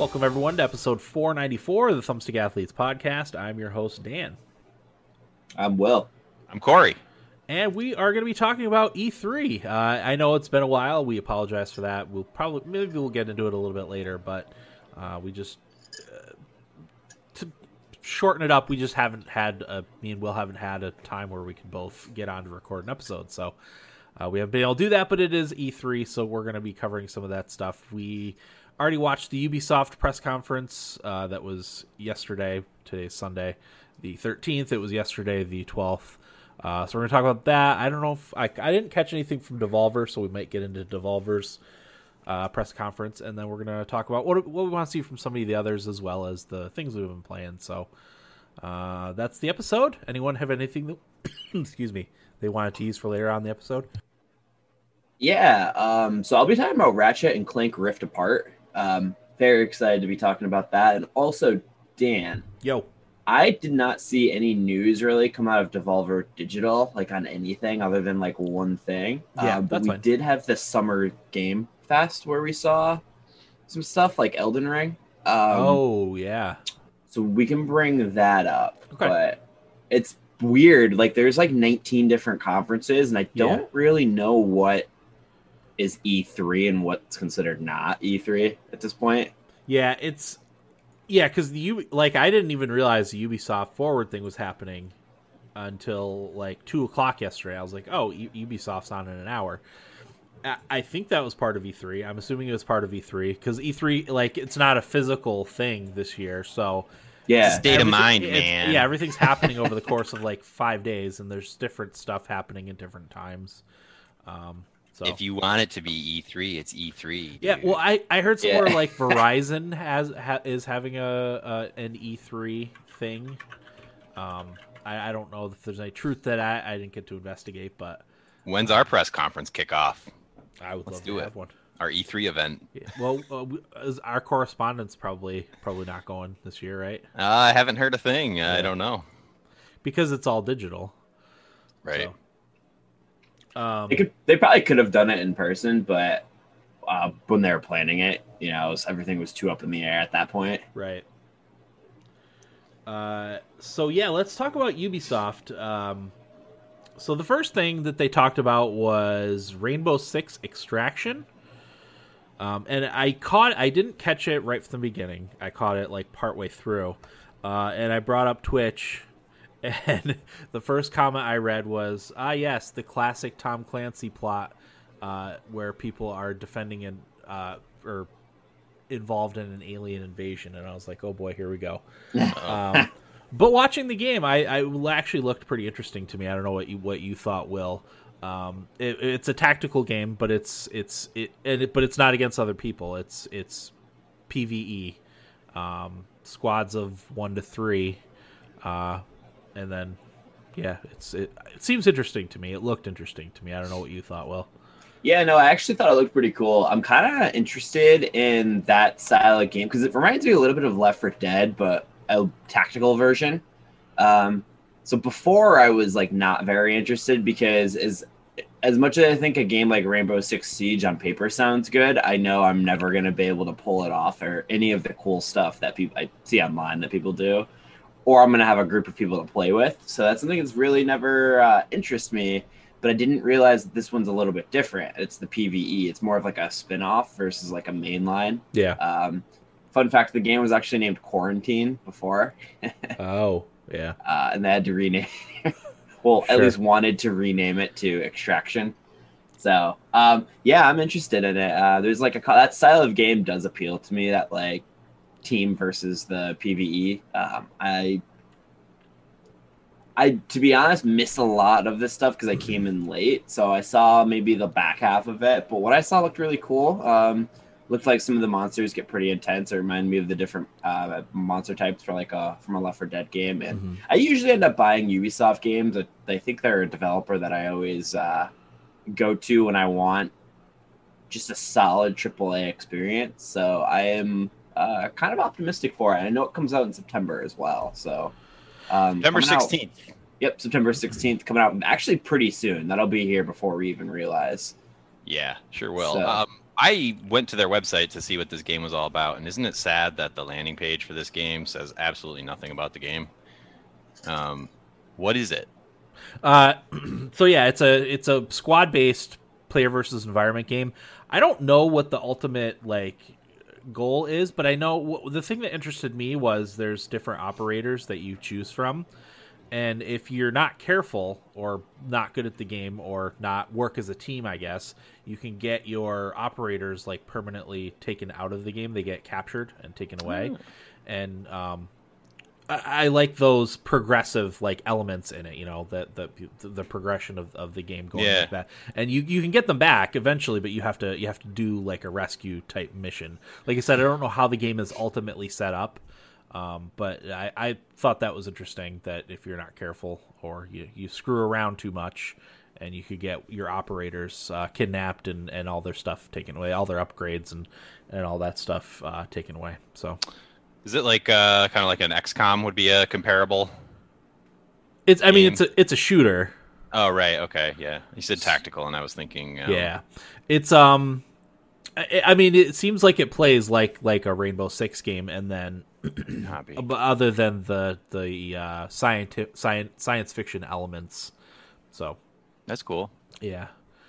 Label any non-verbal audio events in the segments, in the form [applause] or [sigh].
Welcome, everyone, to episode 494 of the Thumbstick Athletes podcast. I'm your host, Dan. I'm Will. I'm Corey. And we are going to be talking about E3. Uh, I know it's been a while. We apologize for that. We'll probably, maybe we'll get into it a little bit later, but uh, we just, uh, to shorten it up, we just haven't had, a, me and Will haven't had a time where we can both get on to record an episode. So uh, we haven't been able to do that, but it is E3, so we're going to be covering some of that stuff. We already watched the Ubisoft press conference uh, that was yesterday. Today's Sunday, the 13th. It was yesterday, the 12th. Uh, so we're gonna talk about that. I don't know if I, I didn't catch anything from Devolver, so we might get into Devolver's uh, press conference, and then we're gonna talk about what what we want to see from some of the others as well as the things we've been playing. So uh, that's the episode. Anyone have anything that [coughs] excuse me they wanted to use for later on the episode? Yeah, um, so I'll be talking about Ratchet and Clank Rift Apart. Um, very excited to be talking about that, and also Dan. Yo, I did not see any news really come out of Devolver Digital, like on anything other than like one thing. Yeah, um, but we fine. did have the Summer Game Fest where we saw some stuff like Elden Ring. Um, oh yeah, so we can bring that up. Okay. But it's weird. Like there's like 19 different conferences, and I don't really know what is E3 and what's considered not E3 at this point. yeah. It's yeah because you like I didn't even realize the Ubisoft Forward thing was happening until like two o'clock yesterday. I was like, oh, U- Ubisoft's on in an hour. I- I think that was part of E3. I'm assuming it was part of E3 because E3 like it's not a physical thing this year, so Yeah. State of mind, man. Yeah, everything's [laughs] happening over the course of like five days, and there's different stuff happening at different times. Um, so If you want it to be E3, it's E3. yeah, well, I I heard somewhere Yeah. like [laughs] Verizon has ha, is having a, a an E3 thing. Um, I, I don't know if there's any truth to that. I I didn't get to investigate, but when's our press conference kick off? I would Let's love do to it. have one. Our E3 event. Yeah. Well, uh, is our correspondence probably probably not going this year, right? Uh, I haven't heard a thing. Yeah. I don't know. Because it's all digital. Right. So. Um, They could they probably could have done it in person, but uh, when they were planning it, you know, was- everything was too up in the air at that point. Right. Uh, so yeah, let's talk about Ubisoft. Um, so the first thing that they talked about was Rainbow Six Extraction. Um, and I caught, I didn't catch it right from the beginning. I caught it like partway through, uh, and I brought up Twitch, and [laughs] the first comment I read was, "Ah, yes, the classic Tom Clancy plot, uh, where people are defending and uh, or involved in an alien invasion." And I was like, "Oh boy, here we go." [laughs] um, but watching the game, I, I actually looked pretty interesting to me. I don't know what you what you thought, Will. Um, it, it's a tactical game, but it's it's it, and it but it's not against other people. It's it's PVE, um, squads of one to three, uh, and then yeah, it's it, it seems interesting to me. It looked interesting to me. I don't know what you thought, Well, Yeah, no, I actually thought it looked pretty cool. I'm kind of interested in that style of game because it reminds me a little bit of Left 4 Dead, but a tactical version. Um, so before I was like not very interested because as as much as I think a game like Rainbow Six Siege on paper sounds good, I know I'm never gonna be able to pull it off or any of the cool stuff that people I see online that people do, or I'm gonna have a group of people to play with. So that's something that's really never uh, interested me but I didn't realize that this one's a little bit different. It's the PVE. It's more of like a spin-off versus like a mainline. Yeah. Um, fun fact: the game was actually named Quarantine before, [laughs] Oh, yeah. uh, and they had to rename. [laughs] well, at least wanted to rename it to Extraction. So, um, yeah, I'm interested in it. Uh, there's like a that style of game does appeal to me. That like team versus the PVE. Um, I I, to be honest, missed a lot of this stuff because I came in late. So I saw maybe the back half of it, but what I saw looked really cool. Um, looked like some of the monsters get pretty intense. It reminded me of the different uh, monster types for like a from a Left 4 Dead game. And Mhm. I usually end up buying Ubisoft games. I- I think they're a developer that I always uh, go to when I want just a solid AAA experience. So I am uh, kind of optimistic for it. I know it comes out in September as well. So um, September 16th. Yep, September 16th coming out actually pretty soon. That'll be here before we even realize. Yeah, sure will. So- Um, I went to their website to see what this game was all about, and isn't it sad that the landing page for this game says absolutely nothing about the game? Um, what is it? Uh, [clears throat] so yeah, it's a it's a squad based player versus environment game. I don't know what the ultimate like goal is, but I know the thing that interested me was there's different operators that you choose from. And if you're not careful or not good at the game or not work as a team, I guess, you can get your operators like permanently taken out of the game. They get captured and taken away. And um, I, like those progressive like elements in it. You know, the the the progression of, of the game going Yeah. like that, and you you can get them back eventually, but you have to you have to do like a rescue type mission. Like I said, I don't know how the game is ultimately set up, um, but I, I thought that was interesting. That if you're not careful or you you screw around too much. And you could get your operators uh, kidnapped and, and all their stuff taken away, all their upgrades and, and all that stuff uh, taken away. So Is it like uh, kind of like an XCOM would be a comparable? it's I mean Game. it's a it's a shooter. Oh right, okay, yeah. You said tactical, and I was thinking. Um, Yeah, it's um, I, I mean, it seems like it plays like like a Rainbow Six game, and then [clears throat] but other than the the uh, scientific science science fiction elements, so That's cool. yeah,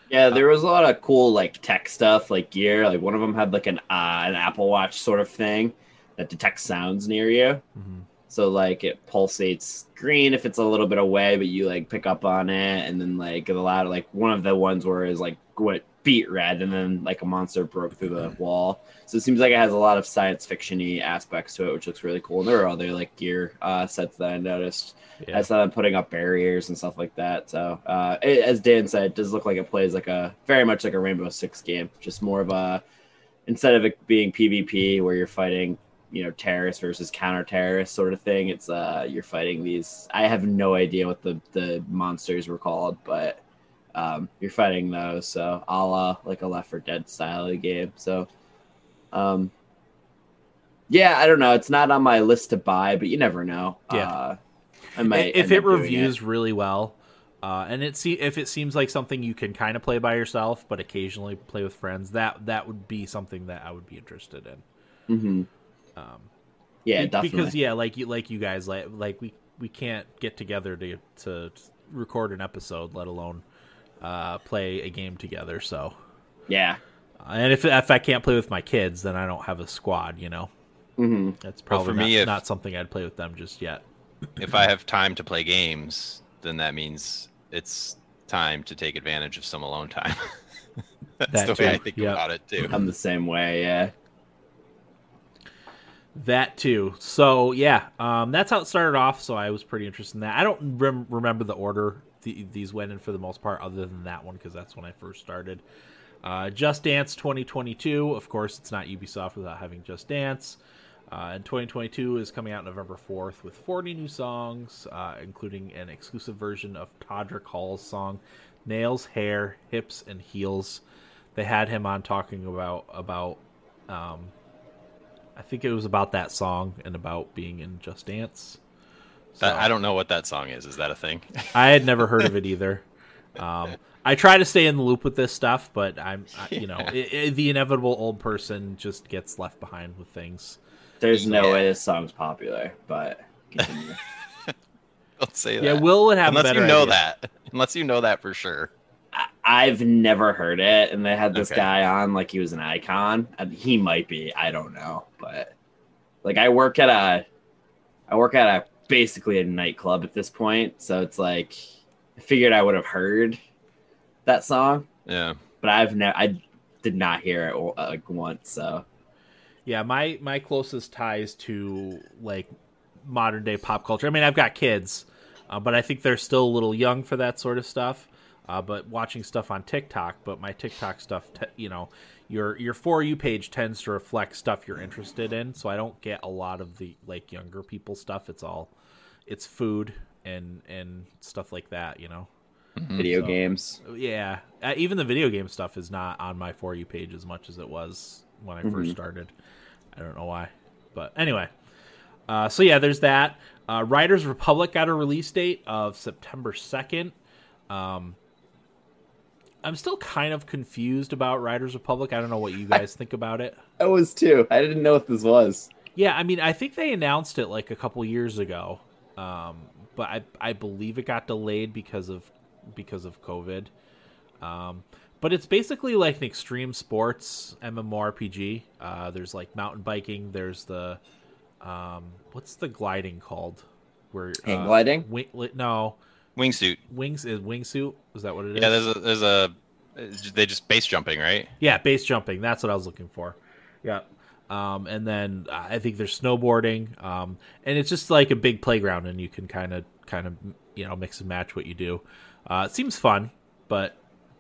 Yeah, there was a lot of cool like tech stuff, like gear. Like one of them had like an uh, an Apple Watch sort of thing that detects sounds near you. Mhm. So like it pulsates green if it's a little bit away, but you like pick up on it, and then like the loud like one of the ones where is like what beat red, and then like a monster broke through the wall. So it seems like it has a lot of science fictiony aspects to it, which looks really cool. And there are other like gear uh, sets that I noticed. yeah. I saw them putting up barriers and stuff like that. So, uh, it, as Dan said, it does look like it plays like a very much like a Rainbow Six game, just more of a instead of it being PvP where you're fighting, you know, terrorists versus counter terrorists sort of thing. It's uh, you're fighting these. I have no idea what the the monsters were called, but um, you're fighting those. So, a la like a Left 4 Dead style of game. So, um, yeah, I don't know. It's not on my list to buy, but you never know. Yeah. Uh, I might if it reviews really well, uh, and it see if it seems like something you can kind of play by yourself, but occasionally play with friends, that that would be something that I would be interested in. Mhm. Um, Yeah, Be- definitely. Because yeah, like you like you guys like like we we can't get together to to record an episode, let alone uh, play a game together. So, yeah. Uh, and if if I can't play with my kids, then I don't have a squad. You know, hmm that's Well, probably for not, me, if- not something I'd play with them just yet. if I have time to play games, then that means it's time to take advantage of some alone time. [laughs] That's That the way I think yep. about it too. I'm the same way. Yeah. That too. So yeah, um, that's how it started off. So I was pretty interested in that. I don't rem- remember the order the- these went in for the most part, other than that one because that's when I first started. Uh, Just Dance 2022. Of course, it's not Ubisoft without having Just Dance. Uh, and 2022 is coming out November 4th with 40 new songs, uh, including an exclusive version of Todrick Hall's song "Nails, Hair, Hips, and Heels." They had him on talking about about um, I think it was about that song and about being in Just Dance. So, That, I don't know what that song is. Is that a thing? [laughs] I had never heard of it either. Um, I try to stay in the loop with this stuff, but I'm, I, [laughs] you know, Yeah. i i the inevitable old person just gets left behind with things. There's no Yeah. way this song's popular, but continue. [laughs] Don't say that. Yeah, Will would have a Unless better you know idea. that. Unless you know that for sure. I- I've never heard it, and they had this Okay. guy on like he was an icon. And he might be, I don't know, but like I work at a, I work at a basically a nightclub at this point, so it's like I figured I would have heard that song, Yeah. but I've never, I did not hear it uh, like once. So Yeah, my my closest ties to like modern day pop culture. I mean, I've got kids, uh, but I think they're still a little young for that sort of stuff. Uh, but watching stuff on TikTok, but my TikTok stuff, t- you know, your your for you page tends to reflect stuff you're interested in. So I don't get a lot of the like younger people stuff. It's all it's food and and stuff like that. You know. video So- games, Yeah, uh, even the video game stuff is not on my for you page as much as it was when I first Mhm. started. I don't know why, but anyway. Uh, so yeah, there's that. Uh, Riders Republic got a release date of September second. Um, I'm still kind of confused about Riders Republic. I don't know what you [laughs] guys think about it. I was too. I didn't know what this was. Yeah, I mean, I think they announced it like a couple years ago, um, but I I believe it got delayed because of because of COVID. Um, but it's basically like an extreme sports MMORPG. Uh, there's like mountain biking. There's the um, what's the gliding called? Where Hang uh, gliding? Wing, no, Wingsuit. wings is wingsuit. Is that what it is? Yeah, there's a there's a they just base jumping, right? Yeah, base jumping. That's what I was looking for. Yeah. Um, and then I think there's snowboarding. Um, and it's just like a big playground, and you can kind of, kind of, you know, mix and match what you do. Uh, it seems fun, but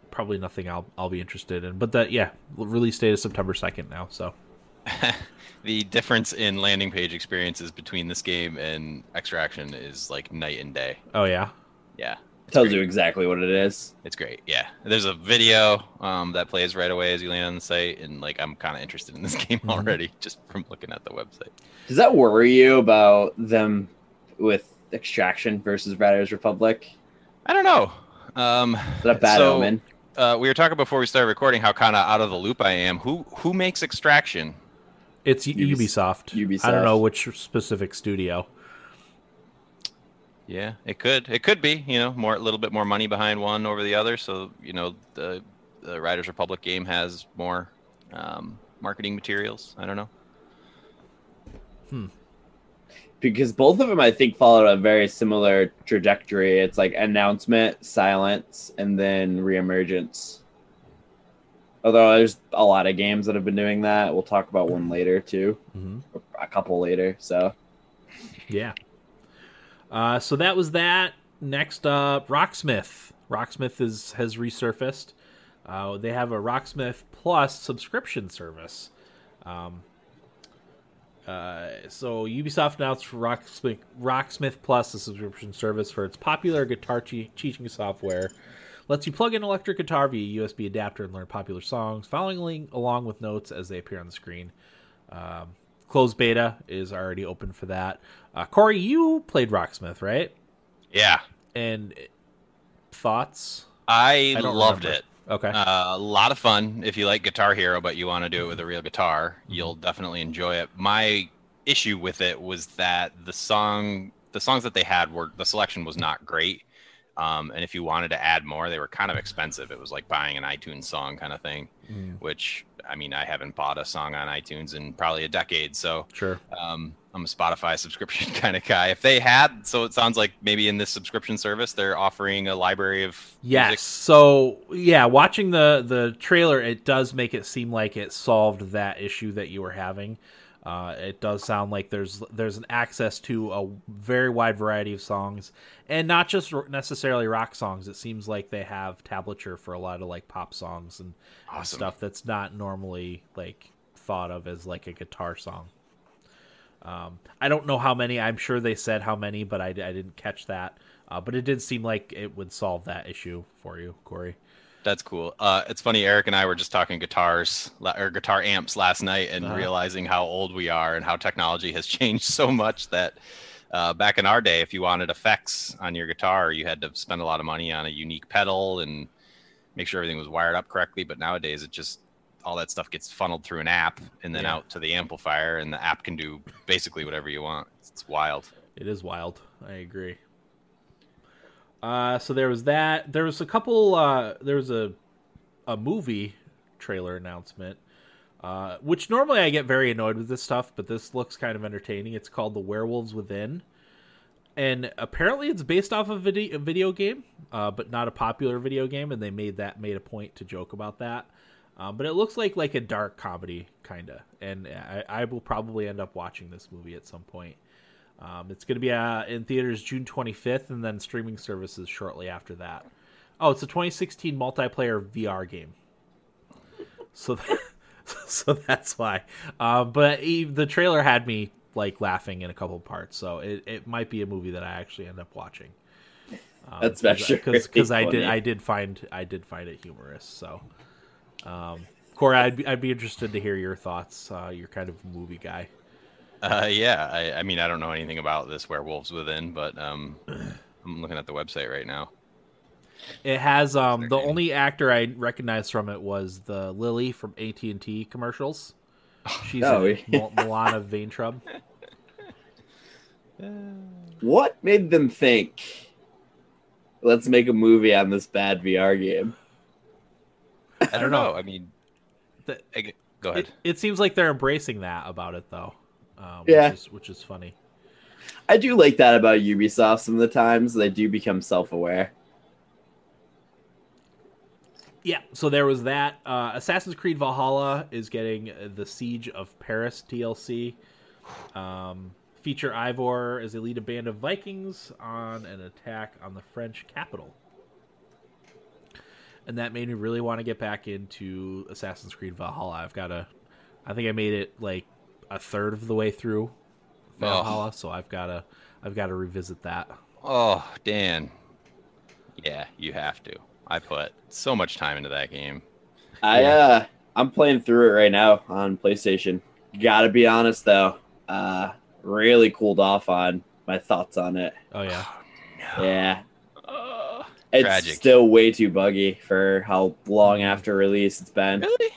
probably nothing I'll I'll be interested in. But that, yeah, release date is September second now. So [laughs] the difference in landing page experiences between this game and Extraction is like night and day. oh yeah, Yeah, it's Tells great. you exactly what it is. It's great. Yeah, there's a video um, that plays right away as you land on the site, and like I'm kind of interested in this [laughs] game Mhm. already just from looking at the website. Does that worry you about them with Extraction versus Riders Republic? I don't know. Um, Is that a bad So- omen? uh, we were talking before we started recording how kind of out of the loop I am. Who who makes Extraction? it's Ubis- Ubisoft. Ubisoft. I don't know which specific studio. Yeah, it could. It could be. You know, more a little bit more money behind one over the other. So you know, the the Riders Republic game has more um, marketing materials. I don't know. Hmm. Because both of them, I think, followed a very similar trajectory. It's like announcement, silence, and then reemergence. Although there's a lot of games that have been doing that. We'll talk about one later too, hmm a couple later. So Yeah. Uh, so that was that. Next up, Rocksmith. Rocksmith is has resurfaced. Uh, they have a Rocksmith Plus subscription service. Um, uh, so Ubisoft announced Rocksmith, Rocksmith Plus, a subscription service for its popular guitar te- teaching software. Lets you plug in electric guitar via USB adapter and learn popular songs, following along with notes as they appear on the screen. Um, closed beta is already open for that. Uh, Corey, you played Rocksmith, right? Yeah, And thoughts? I, I loved remember. it. Okay. Uh, a lot of fun. If you like Guitar Hero, but you want to do it with a real guitar, Mm-hmm. you'll definitely enjoy it. My issue with it was that the song, the songs that they had were the selection was not great. Um, and if you wanted to add more, they were kind of expensive. It was like buying an iTunes song kind of thing, Mm, which I mean, I haven't bought a song on iTunes in probably a decade. So sure. um, I'm a Spotify [laughs] subscription kind of guy. If they had, so it sounds like maybe in this subscription service, they're offering a library of Yes. music. So yeah, watching the the trailer, it does make it seem like it solved that issue that you were having. Uh, it does sound like there's there's an access to a very wide variety of songs, and not just necessarily rock songs. It seems like they have tablature for a lot of like pop songs and, and Awesome. stuff that's not normally like thought of as like a guitar song. Um, I don't know how many. I'm sure they said how many, but I, I didn't catch that. Uh, but it did seem like it would solve that issue for you, Corey. That's cool. Uh, it's funny. Eric and I were just talking guitars or guitar amps last night, and Uh-huh. realizing how old we are and how technology has [laughs] changed so much that uh, back in our day, if you wanted effects on your guitar, you had to spend a lot of money on a unique pedal and make sure everything was wired up correctly. But nowadays, it just all that stuff gets funneled through an app and then Yeah. out to the amplifier, and the app can do basically whatever you want. It's wild. It is wild. I agree. Uh, so there was that. There was a couple. Uh, there was a a movie trailer announcement, uh, which normally I get very annoyed with this stuff, but this looks kind of entertaining. It's called The Werewolves Within, and apparently it's based off a video, a video game, uh, but not a popular video game. And they made that made a point to joke about that. Um, but it looks like like a dark comedy kinda, and I, I will probably end up watching this movie at some point. Um, it's going to be uh, in theaters June 25th, and then streaming services shortly after that. Oh, it's a 2016 multiplayer VR game. So, [laughs] so that's why. Um, but e- the trailer had me like laughing in a couple parts, so it, it might be a movie that I actually end up watching. Um, That's because really [laughs] I did. I did find I did find it humorous. So, um, Corey, I'd be, I'd be interested to hear your thoughts. Uh, you're kind of a movie guy. Uh, yeah, I, I mean, I don't know anything about this Werewolves Within, but um, [clears throat] I'm looking at the website right now. It has um the name. only actor I recognized from it was the Lily from AT and T commercials. [laughs] She's Oh, in it, yeah. Mil- Milana Vayntrub. [laughs] What made them think? Let's make a movie on this bad VR game. I don't don't know. know. [laughs] I mean, The- I- go ahead. It, it seems like they're embracing that about it though. Um, Yeah. which is, which is funny. I do like that about Ubisoft. Some of the times they do become self-aware. Yeah, so there was that. Uh, Assassin's Creed Valhalla is getting the Siege of Paris DLC. Um, feature Eivor as they lead a band of Vikings on an attack on the French capital. And that made me really want to get back into Assassin's Creed Valhalla. I've got a, I think I made it like a third of the way through Valhalla, so I've got to, I've got to revisit that. Oh, Dan. Yeah, you have to. I put so much time into that game. I Yeah. uh I'm playing through it right now on PlayStation. Gotta be honest though, uh really cooled off on my thoughts on it. Oh yeah, Yeah. Uh, It's Tragic. still way too buggy for how long after release it's been. really?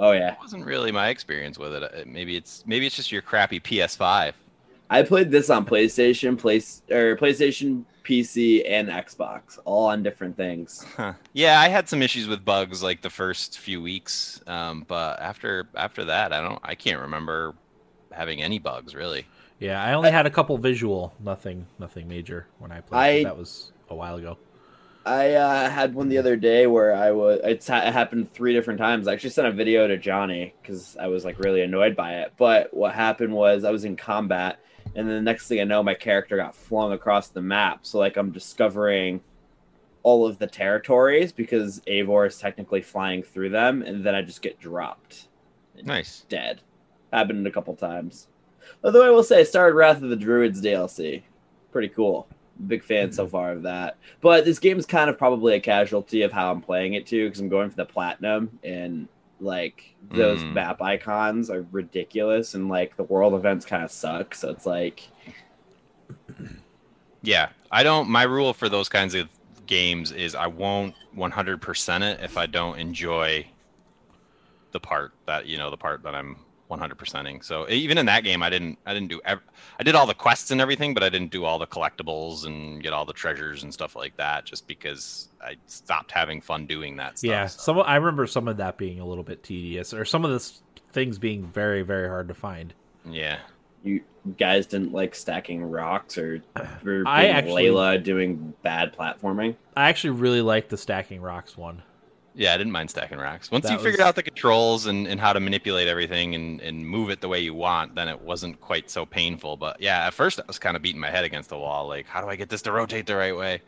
Oh yeah. That wasn't really my experience with it. Uh, Maybe it's maybe it's just your crappy PS5. I played this on PlayStation, place or PlayStation, PC, and Xbox, all on different things. Huh. Yeah, I had some issues with bugs like the first few weeks, um, but after after that, I don't. I can't remember having any bugs really. yeah. I only had a couple visual, nothing, nothing major when I played. I- that was a while ago. I uh, had one the other day where I was. It's ha- it happened three different times. I actually sent a video to Johnny because I was like really annoyed by it. But what happened was I was in combat, and then the next thing I know, my character got flung across the map. So like I'm discovering all of the territories because Eivor is technically flying through them, and then I just get dropped Nice. dead. Happened a couple times. Although I will say, I started Wrath of the Druids DLC. Pretty cool. Big fan so far of that. But this game is kind of probably a casualty of how I'm playing it too, because I'm going for the platinum and like those Mm. map icons are ridiculous and like the world events kind of suck. So it's like Yeah, I don't. My rule for those kinds of games is I won't 100% it if I don't enjoy the part that you know the part that I'm 100%ing. So even in that game, I didn't. I didn't do. Ev- I did all the quests and everything, but I didn't do all the collectibles and get all the treasures and stuff like that, just because I stopped having fun doing that stuff. Yeah, So- some I remember some of that being a little bit tedious, or some of the things being very, very hard to find. yeah. you guys didn't like stacking rocks or, [clears throat] or I actually- Layla doing bad platforming. I actually really liked the stacking rocks one. Yeah, I didn't mind stacking racks. Once That you figured out the controls and, and how to manipulate everything and, and move it the way you want, then it wasn't quite so painful. But yeah, at first I was kind of beating my head against the wall, like, how do I get this to rotate the right way?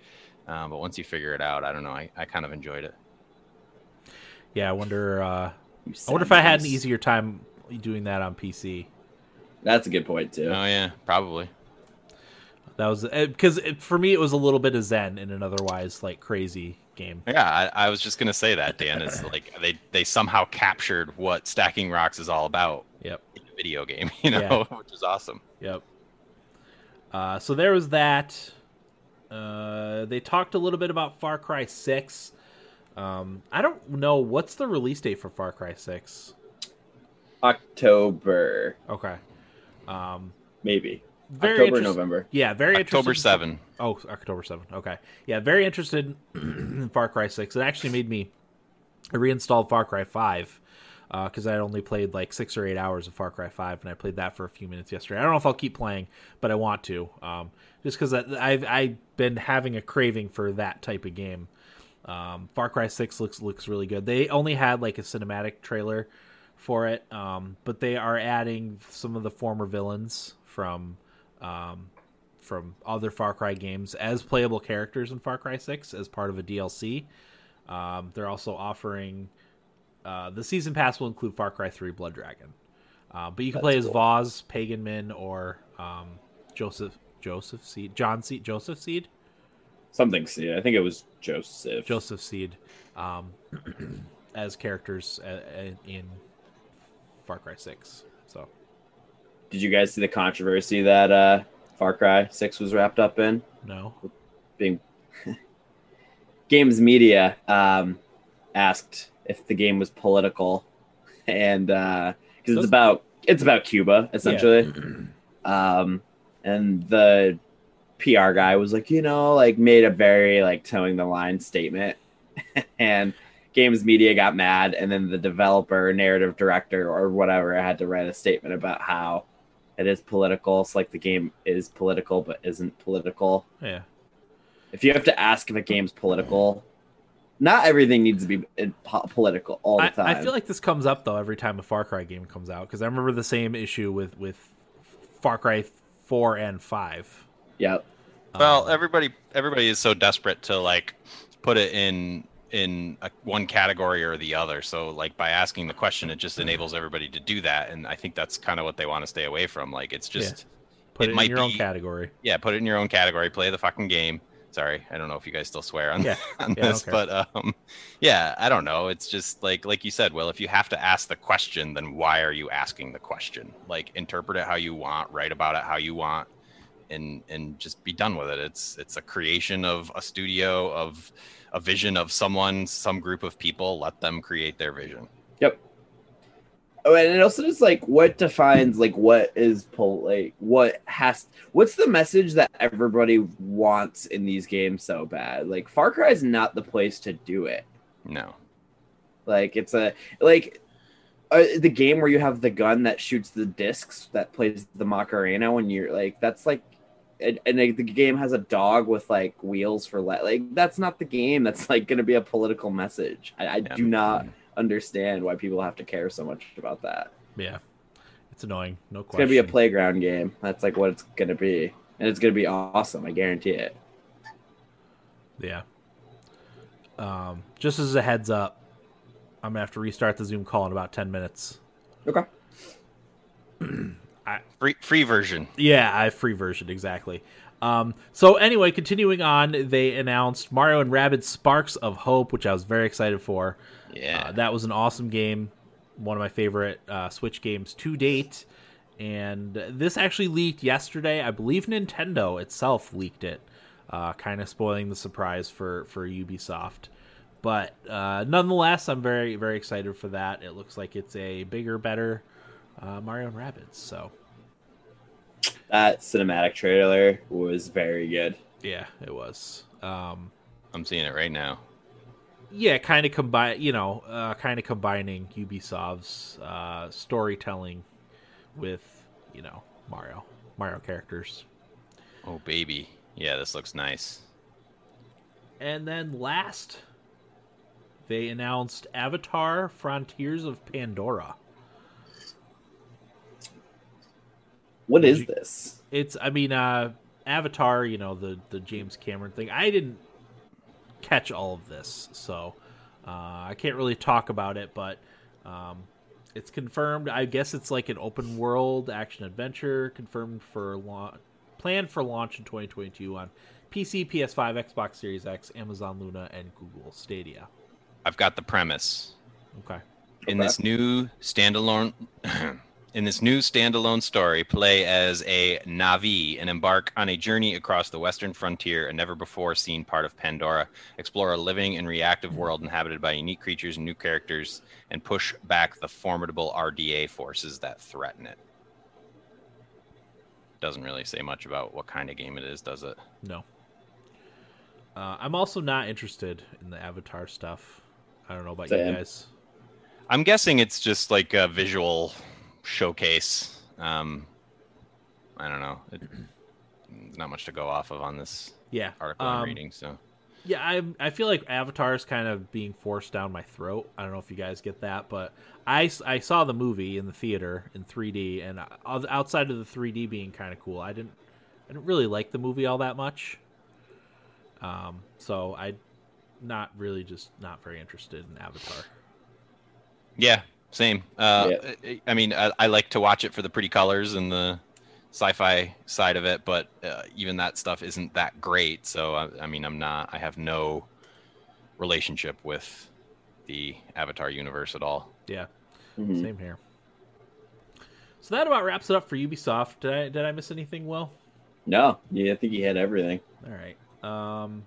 Um, but once you figure it out, I don't know, I, I kind of enjoyed it. Yeah, I wonder. Uh, I wonder if I had an easier time doing that on PC. That's a good point too. Oh, yeah, probably. That was because for me it was a little bit of Zen in an otherwise like crazy game. Yeah, I, I was just going to say that, Dan. It's like they, they somehow captured what stacking rocks is all about Yep, in a video game, [laughs] you know, [laughs] which is awesome. yep. Uh, so there was that. Uh, they talked a little bit about Far Cry Six. Um, I don't know what's the release date for Far Cry Six. October, Okay. Um, maybe very October, interest- November. Yeah, very October interested. 7. Oh, October 7. Okay. Yeah, very interested in Far Cry 6. It actually made me I reinstalled Far Cry 5 because I only played like six or eight hours of Far Cry 5, and I played that for a few minutes yesterday. I don't know if I'll keep playing, but I want to, um, just because I've I've been having a craving for that type of game. Um, Far Cry 6 looks looks really good. They only had like a cinematic trailer for it, um, but they are adding some of the former villains from um, from other Far Cry games as playable characters in Far Cry 6 as part of a DLC. Um, they're also offering uh, the season pass will include Far Cry 3 Blood Dragon. Uh, but you can That's play as cool. Vaas, Pagan Min, or um, Joseph Joseph Seed, John Seed, Joseph Seed, Something. Seed. I think it was Joseph. Joseph Seed, um, [clears throat] as characters uh, in Far Cry 6. So Did you guys see the controversy that uh, Far Cry Six was wrapped up in? no, Being [laughs] Games Media um, asked if the game was political, and because Does- it's about it's about Cuba essentially. Um, and the PR guy was like, you know, like made a very like towing the line statement, [laughs] and Games Media got mad, and then the developer, narrative director, or whatever had to write a statement about how it is political. It's like the game is political but isn't political. Yeah. If you have to ask if a game's political, not everything needs to be uh, political all the I, time. I feel like this comes up though every time a Far Cry game comes out because I remember the same issue with with Far Cry four and five. yep. Well, Um, everybody everybody is so desperate to like put it in in a, one category or the other. So like by asking the question, it just enables everybody to do that, and I think that's kind of what they want to stay away from. Like it's just put it it, in might your own category. yeah, put it in your own category, play the fucking game. Sorry, I don't know if you guys still swear on, Yeah, [laughs] on yeah, this, but um, yeah, I don't know. It's just like like you said, Will. If you have to ask the question, then why are you asking the question? Like interpret it how you want, write about it how you want, and and just be done with it. It's it's a creation of a studio of a vision of someone, some group of people. Let them create their vision. Yep. Oh, and it also just like what defines like what is pol- like what has what's the message that everybody wants in these games so bad? Like Far Cry is not the place to do it. No, Like it's a like uh, the game where you have the gun that shoots the discs that plays the Macarena when you're like that's like and, and the game has a dog with like wheels for like that's not the game that's like going to be a political message. I, I Yeah. do not understand why people have to care so much about that. Yeah, it's annoying. No It's question. gonna be a playground game. That's like what it's gonna be, and it's gonna be awesome. I guarantee it. Yeah. Um, just as a heads up, I'm gonna have to restart the Zoom call in about ten minutes. Okay. [clears throat] free free version. Yeah, I free version exactly. Um, so anyway, continuing on, they announced Mario and Rabbids Sparks of Hope, which I was very excited for. Yeah, Uh, that was an awesome game, one of my favorite uh, Switch games to date. And this actually leaked yesterday. I believe Nintendo itself leaked it, uh, kind of spoiling the surprise for for Ubisoft. But uh, nonetheless, I'm very very excited for that. It looks like it's a bigger, better uh, Mario and Rabbids. So That cinematic trailer was very good. yeah, it was. Um, I'm seeing it right now. yeah, kind of combine, you know, uh, kind of combining Ubisoft's uh, storytelling with, you know, Mario, Mario characters. Oh baby, yeah, this looks nice. And then last, they announced Avatar: Frontiers of Pandora. What is this? It's, I mean, uh, Avatar, you know, the the James Cameron thing. I didn't catch all of this, so uh, I can't really talk about it. But um, it's confirmed. I guess it's like an open world action adventure, confirmed for launch, planned for launch in 2022 on PC, PS5, Xbox Series X, Amazon Luna, and Google Stadia. I've got the premise. Okay. In Okay. this new standalone [clears throat] in this new standalone story, play as a Na'vi and embark on a journey across the western frontier, a never before seen part of Pandora. Explore a living and reactive world inhabited by unique creatures and new characters, and push back the formidable RDA forces that threaten it. Doesn't really say much about what kind of game it is, does it? No. Uh, I'm also not interested in the Avatar stuff. I don't know about Same. you guys. I'm guessing it's just like a visual showcase. Um, I don't know. It, not much to go off of on this Yeah. article I'm um, reading. So Yeah, I I feel like Avatar is kind of being forced down my throat. I don't know if you guys get that, but I, I saw the movie in the theater in 3D, and outside of the 3D being kind of cool, I didn't I didn't really like the movie all that much. Um, so I not really just not very interested in Avatar. yeah, same. Uh, Yeah. I, I mean, I, I like to watch it for the pretty colors and the sci-fi side of it, but uh, even that stuff isn't that great. So I, I mean, I'm not. I have no relationship with the Avatar universe at all. Yeah, Mhm. same here. So that about wraps it up for Ubisoft. Did I did I miss anything? Will? No, yeah, I think he had everything. All right. Um,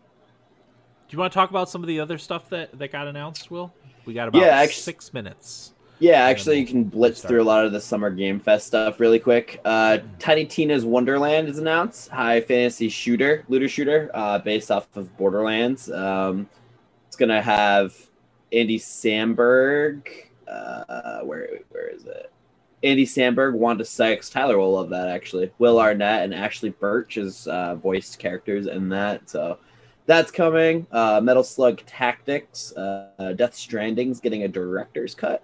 do you want to talk about some of the other stuff that that got announced? Will we got about Yeah, actually- six minutes? Yeah, actually, you can blitz start. through a lot of the Summer Game Fest stuff really quick. Uh, Tiny Tina's Wonderland is announced. High fantasy shooter, looter shooter, uh, based off of Borderlands. Um, it's gonna have Andy Samberg. Uh, where where is it? Andy Samberg, Wanda Sykes, Tyler will love that actually. Will Arnett and Ashly Burch is uh, voiced characters in that. So that's coming. Uh, Metal Slug Tactics, uh, Death Stranding's getting a director's cut.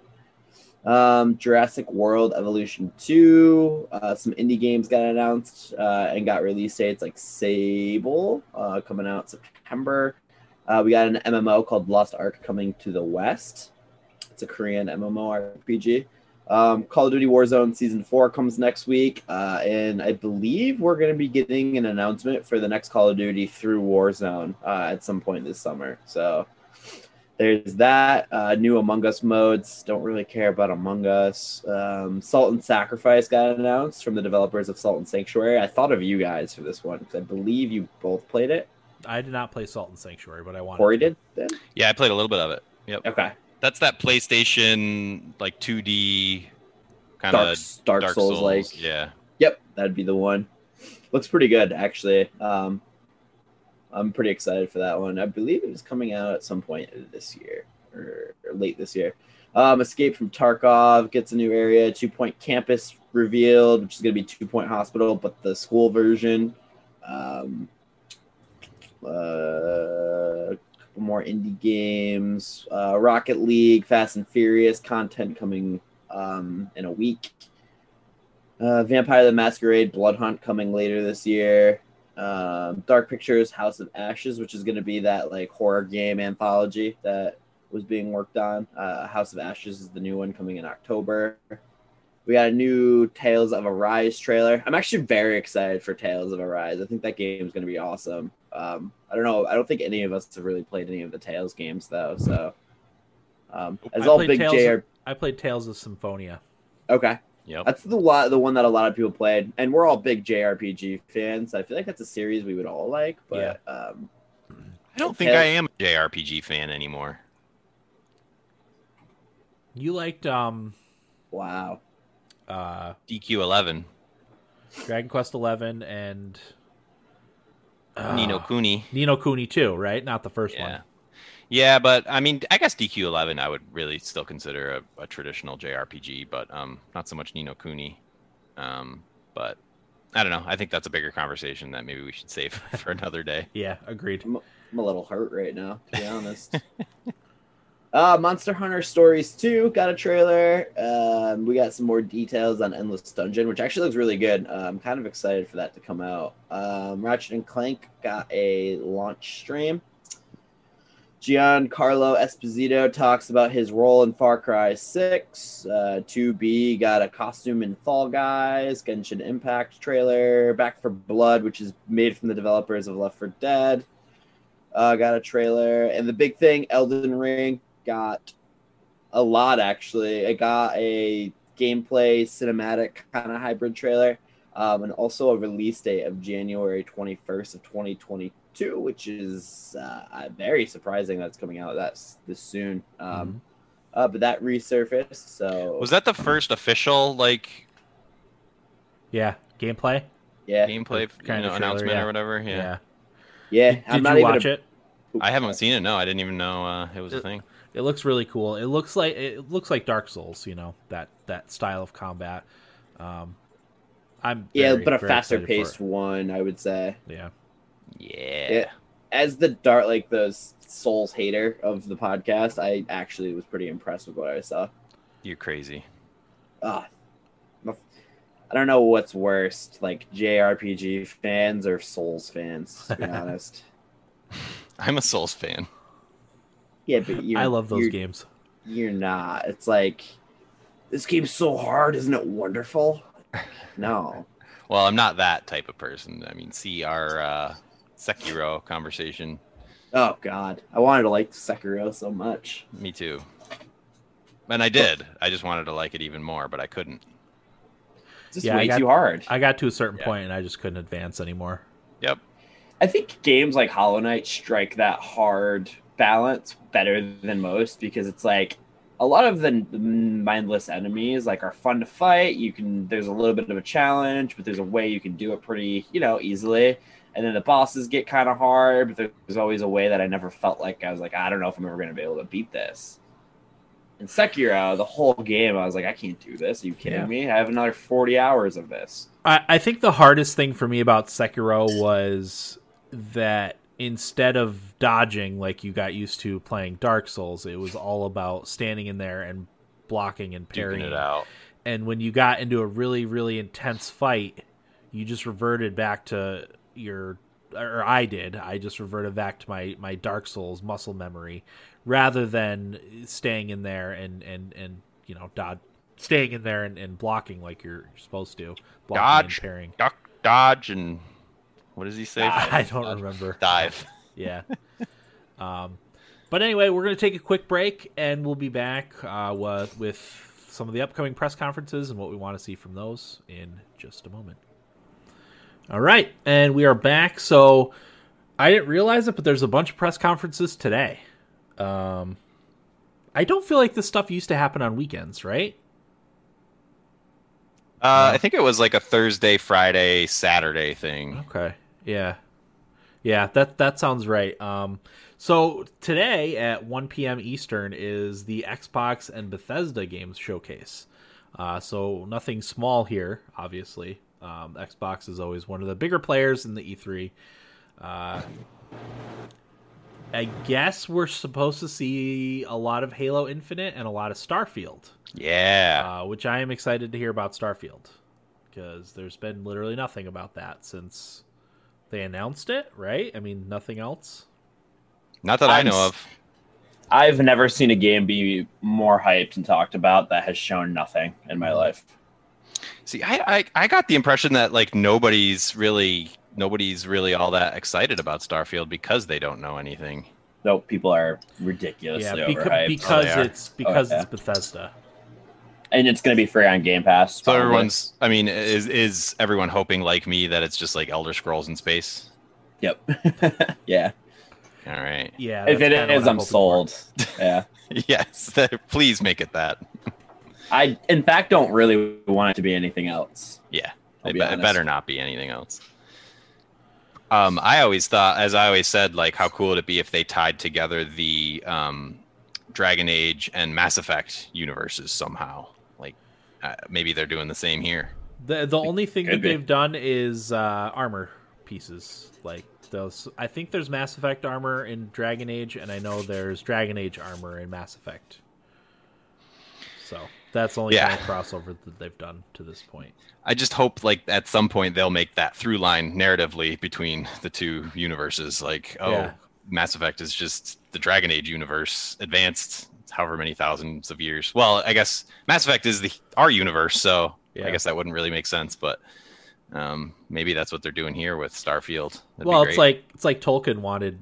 Um, Jurassic World Evolution 2. Uh, some indie games got announced uh, and got release dates like Sable uh, coming out September. Uh, we got an MMO called Lost Ark coming to the West. It's a Korean MMORPG. Um, Call of Duty Warzone Season 4 comes next week. Uh, and I believe we're going to be getting an announcement for the next Call of Duty through Warzone uh, at some point this summer. So there's that. Uh, new Among Us modes. Don't really care about Among Us. Um, Salt and Sacrifice got announced from the developers of Salt and Sanctuary. I thought of you guys for this one because I believe you both played it. I did not play Salt and Sanctuary, but I wanted. Corey to. did. Then? Yeah, I played a little bit of it. Yep. Okay. That's that PlayStation like 2D kind Dark, of Dark, Souls like. Yeah. Yep, that'd be the one. Looks pretty good actually. Um, I'm pretty excited for that one. I believe it is coming out at some point this year or, or late this year. Um, Escape from Tarkov gets a new area. Two Point Campus revealed, which is going to be Two Point Hospital, but the school version. Um, uh, couple more indie games. Uh, Rocket League, Fast and Furious content coming um, in a week. Uh, Vampire the Masquerade Blood Hunt coming later this year. Um, Dark Pictures House of Ashes, which is going to be that like horror game anthology that was being worked on. Uh, House of Ashes is the new one coming in October. We got a new Tales of Arise trailer. I'm actually very excited for Tales of Arise. I think that game is going to be awesome. Um, I don't know. I don't think any of us have really played any of the Tales games though. So, um, as I all big Tales JR, of- I played Tales of Symphonia. okay, Yep. that's the lot, the one that a lot of people played, and we're all big JRPG fans. I feel like that's a series we would all like, but um, I don't think I am a JRPG fan anymore. You liked um wow, uh DQ11, Dragon Quest Eleven and uh, Ni no Kuni. Ni no Kuni too, right? Not the first Yeah. one. Yeah, but I mean, I guess DQ11 I would really still consider a, a traditional JRPG, but um, not so much Ni no Kuni. Um, but I don't know. I think that's a bigger conversation that maybe we should save [laughs] for another day. [laughs] Yeah, agreed. I'm a little hurt right now, to be honest. [laughs] uh, Monster Hunter Stories 2 got a trailer. Um, we got some more details on Endless Dungeon, which actually looks really good. Uh, I'm kind of excited for that to come out. Um, Ratchet and Clank got a launch stream. Giancarlo Esposito talks about his role in Far Cry 6. Uh, 2B got a costume in Fall Guys, Genshin Impact trailer. Back 4 Blood, which is made from the developers of Left 4 Dead uh, got a trailer, and the big thing, Elden Ring, got a lot actually. It got a gameplay cinematic kind of hybrid trailer, um, and also a release date of January twenty first of twenty twenty two, which is uh, very surprising that's coming out that's this soon. Um, uh, but that resurfaced, so Was that the first official like Yeah, gameplay. yeah, gameplay kind you of trailer, announcement yeah. or whatever? Yeah. Yeah. yeah. Did, I'm did not you even watch a- it? I haven't seen it. No, I didn't even know uh, it was a thing. It looks really cool. It looks like it looks like Dark Souls. You know that that style of combat. Um, I'm Yeah, but a faster paced one, I would say. Yeah, Yeah. Yeah. as the dart like the souls hater of the podcast i actually was pretty impressed with what i saw You're crazy. Ah, i don't know what's worst like jrpg fans or souls fans to be [laughs] honest I'm a Souls fan. yeah but you're, I love those you're, games. you're not it's like this game's so hard isn't it wonderful [laughs] no Well, I'm not that type of person. I mean, see our uh, Sekiro conversation. oh god i wanted to like sekiro so much Me too. And I did. I just wanted to like it even more, but I couldn't. it's just Yeah, way got- too hard I got to a certain Yeah. point and I just couldn't advance anymore. Yep. I think games like Hollow Knight strike that hard balance better than most because it's like a lot of the mindless enemies like are fun to fight. You can there's a little bit of a challenge, but there's a way you can do it pretty, you know, easily. And then the bosses get kind of hard, but there's always a way that I never felt like I was like, I don't know if I'm ever going to be able to beat this. In Sekiro, the whole game, I was like, I can't do this. Are you kidding Yeah. me? I have another 40 hours of this. I, I think the hardest thing for me about Sekiro was that instead of dodging like you got used to playing Dark Souls, it was all about standing in there and blocking and parrying. it out. And when you got into a really, really intense fight, you just reverted back to your or I did. I just reverted back to my, my Dark Souls muscle memory rather than staying in there and, and, and you know, dod staying in there and, and blocking like you're supposed to. Blocking Dodge. and parrying. Duck, dodge, and what does he say? [laughs] I don't remember. Dive. [laughs] Yeah. um, but anyway, we're going to take a quick break, and we'll be back uh, with, with some of the upcoming press conferences and what we want to see from those in just a moment. All right, and we are back. So I didn't realize it, but there's a bunch of press conferences today. Um, I don't feel like this stuff used to happen on weekends, right? Uh, I think it was like a Thursday, Friday, Saturday thing. Okay. Yeah. Yeah, that that sounds right. Um so today at 1 p.m. Eastern is the Xbox and Bethesda games showcase. Uh so nothing small here, obviously. Um Xbox is always one of the bigger players in the E3. Uh I guess we're supposed to see a lot of Halo Infinite and a lot of Starfield Yeah. uh, which I am excited to hear about Starfield because there's been literally nothing about that since they announced it, right? I mean, nothing else. Not that I I'm know of. I've never seen a game be more hyped and talked about that has shown nothing in my life. See, I, I I got the impression that like nobody's really nobody's really all that excited about Starfield because they don't know anything. Nope, people are ridiculously yeah, beca- overhyped. because oh, they are. it's because yeah. it's Bethesda. and it's going to be free on Game Pass. So probably. everyone's I mean, is is everyone hoping like me that it's just like Elder Scrolls in space? Yep. [laughs] [laughs] yeah. All right. Yeah, if that's it kinda is, I'm hoping for. sold. [laughs] yeah. yes, please make it that. I, in fact, don't really want it to be anything else. Yeah, I'll it, be be- it better not be anything else. Um, I always thought, as I always said, like how cool it would it be if they tied together the um, Dragon Age and Mass Effect universes somehow? Like uh, maybe they're doing the same here. The the only thing could that be. they've done is uh, armor pieces. Like those, I think there's Mass Effect armor in Dragon Age, and I know there's Dragon Age armor in Mass Effect. So that's only Yeah. kind of crossover that they've done to this point. I just hope like at some point they'll make that through line narratively between the two universes. Like, oh, Yeah. Mass Effect is just the Dragon Age universe advanced however many thousands of years. Well, I guess Mass Effect is the our universe, so Yeah. I guess that wouldn't really make sense, but um, maybe that's what they're doing here with Starfield. That'd well, it's like it's like Tolkien wanted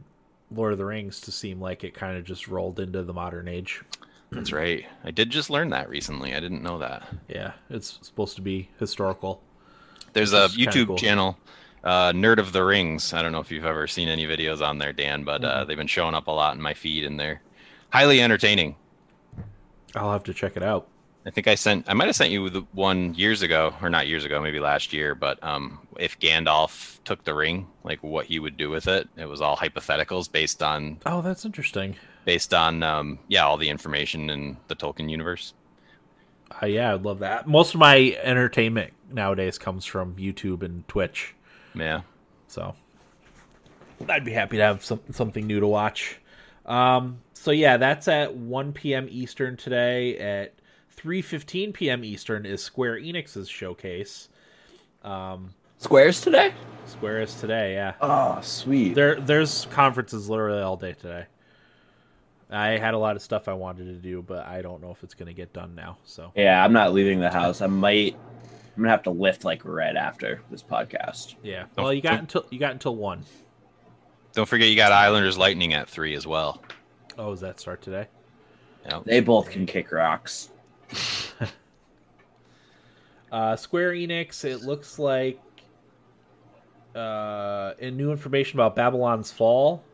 Lord of the Rings to seem like it kind of just rolled into the modern age. That's right. I did just learn that recently. I didn't know that. Yeah, it's supposed to be historical. There's a YouTube cool. channel, uh, Nerd of the Rings. I don't know if you've ever seen any videos on there, Dan, but uh, Mhm. they've been showing up a lot in my feed, and they're highly entertaining. I'll have to check it out. I think I sent, I might have sent you the one years ago, or not years ago, maybe last year. But um, if Gandalf took the ring, like what he would do with it, it was all hypotheticals based on Oh, that's interesting. Based on um, yeah, all the information in the Tolkien universe. Uh, yeah, I'd love that. Most of my entertainment nowadays comes from YouTube and Twitch, Yeah, so I'd be happy to have some, something new to watch. Um, so yeah, that's at 1 p.m. Eastern today. At 3:15 p.m. Eastern is Square Enix's showcase. Um, Squares today? Square is today, yeah. Oh, sweet. There, there's conferences literally all day today. I had a lot of stuff I wanted to do, but I don't know if it's going to get done now. So Yeah, I'm not leaving the house. I might. I'm gonna have to lift like right after this podcast. yeah. Oh, Well, you got until you got until one. don't forget you got Islanders Lightning at three as well. Oh, does that start today? Yeah, They both can kick rocks. [laughs] Uh, Square Enix. It looks like uh, and new information about Babylon's Fall,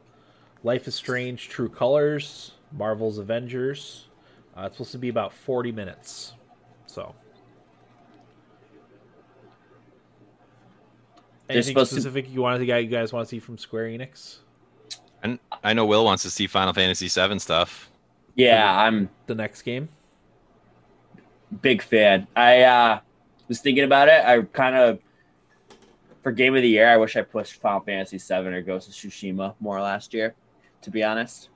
Life is Strange: True Colors, Marvel's Avengers. Uh, it's supposed to be about forty minutes, so. They're Anything supposed to- specific you want to you guys want to see from Square Enix? And I know Will wants to see Final Fantasy VII stuff. Yeah, I'm The next game. big fan. I uh, was thinking about it. I kind of for game of the year. I wish I pushed Final Fantasy VII or Ghost of Tsushima more last year. To be honest,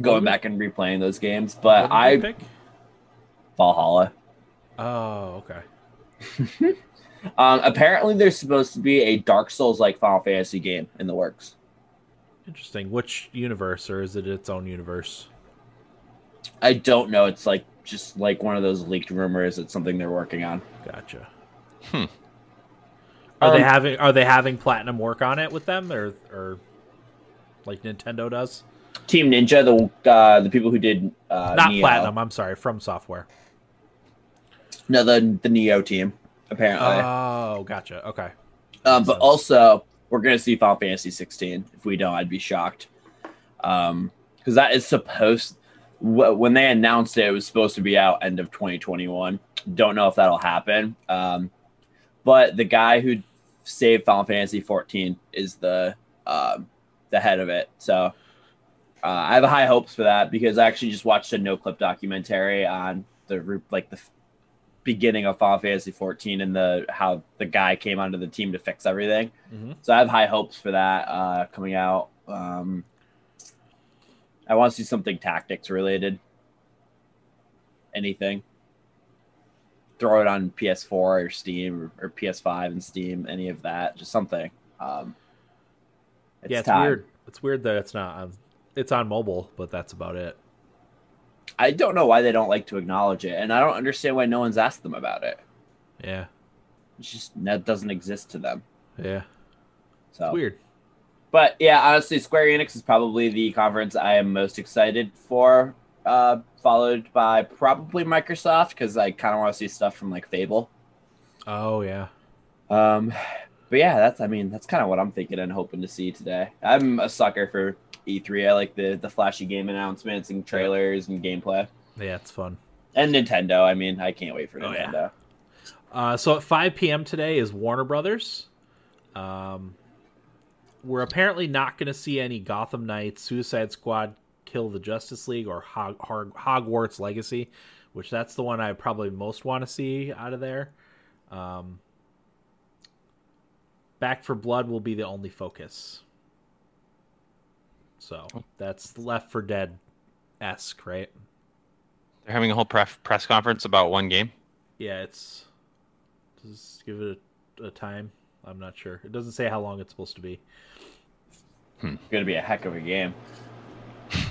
going back and replaying those games, but I pick? Valhalla. Oh, okay. [laughs] Um, apparently, there's supposed to be a Dark Souls like Final Fantasy game in the works. Interesting. Which universe, or is it its own universe? I don't know. It's like just like one of those leaked rumors. It's something they're working on. Gotcha. Hmm. Are they Um, having Are they having Platinum work on it with them, or or like Nintendo does? Team Ninja, the uh, the people who did uh, Not Nioh. Platinum. I'm sorry, FromSoftware. No, the the Nioh team. Apparently, Oh, gotcha. Okay. um, but sense. also we're gonna see Final Fantasy 16. If we don't, I'd be shocked. Um, because that is supposed when they announced it, it was supposed to be out end of 2021. Don't know if that'll happen. Um, but the guy who saved Final Fantasy 14 is the um, the head of it. So uh, I have high hopes for that because I actually just watched a Noclip documentary on the like the beginning of Final Fantasy 14 and the how the guy came onto the team to fix everything. hmm So I have high hopes for that uh, coming out. Um, I want to see something tactics related. Anything. Throw it on PS4 or Steam or, or PS5 and Steam, any of that, just something. Um, it's yeah, it's time. weird. It's weird that it's not. On, it's on mobile, but that's about it. I don't know why they don't like to acknowledge it, and I don't understand why no one's asked them about it. Yeah, It's just that doesn't exist to them. yeah. So It's weird. But yeah, honestly, Square Enix is probably the conference I am most excited for, uh, followed by probably Microsoft because I kind of want to see stuff from like Fable. Oh yeah. Um, but yeah, that's I mean that's kind of what I'm thinking and hoping to see today. I'm a sucker for E3. I like the the flashy game announcements and trailers and gameplay. Yeah, it's fun. And Nintendo. I mean, I can't wait for Oh, yeah. Nintendo. Uh, so at 5 p.m. today is Warner Brothers. Um, we're apparently not going to see any Gotham Knights, Suicide Squad, Kill the Justice League, or Hog- Hog- Hogwarts Legacy, which that's the one I probably most want to see out of there. Um, Back 4 Blood will be the only focus. So that's Left 4 Dead esque, right? They're having a whole pref- press conference about one game. Yeah, it's. Just give it a, a time. I'm not sure. It doesn't say how long it's supposed to be. Hmm. It's gonna be a heck of a game. [laughs]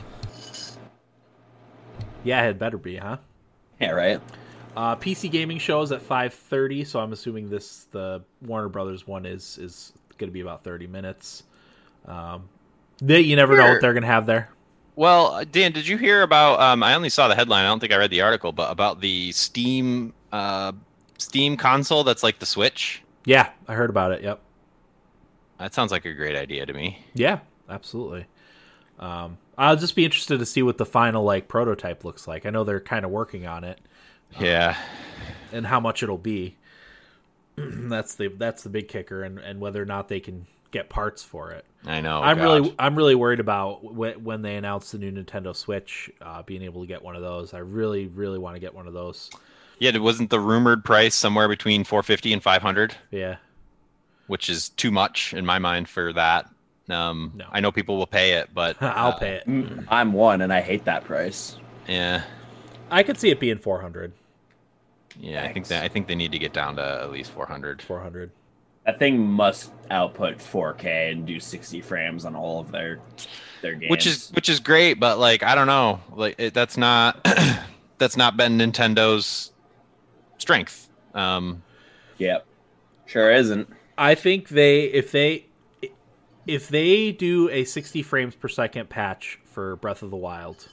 Yeah, it better be, huh? Yeah, right. Uh, PC gaming shows at 5:30, so I'm assuming this the Warner Brothers one is is going to be about 30 minutes. Um, they, you never know what they're going to have there. Well, uh, Dan, did you hear about? Um, I only saw the headline. I don't think I read the article, but about the Steam uh, Steam console that's like the Switch. Yeah, I heard about it. Yep. That sounds like a great idea to me. Yeah, absolutely. Um, I'll just be interested to see what the final like prototype looks like. I know they're kind of working on it. Yeah, and how much it'll be. [clears throat] that's the that's the big kicker, and, and whether or not they can get parts for it. I know. I'm gosh. really I'm really worried about wh- when they announce the new Nintendo Switch, uh, being able to get one of those. I really really want to get one of those. yeah. it Wasn't the rumored price somewhere between 450 and 500, Yeah, which is too much in my mind for that. Um, No. I know people will pay it, but [laughs] I'll uh, pay it. I'm one, and I hate that price. Yeah, I could see it being 400, yeah. I think that I think they need to get down to at least 400. 400. That thing must output 4K and do 60 frames on all of their their games. which is which is great but like i don't know like it, that's not [clears throat] that's not been nintendo's strength um yep, sure isn't. I think they if they if they do a 60 frames per second patch for Breath of the Wild,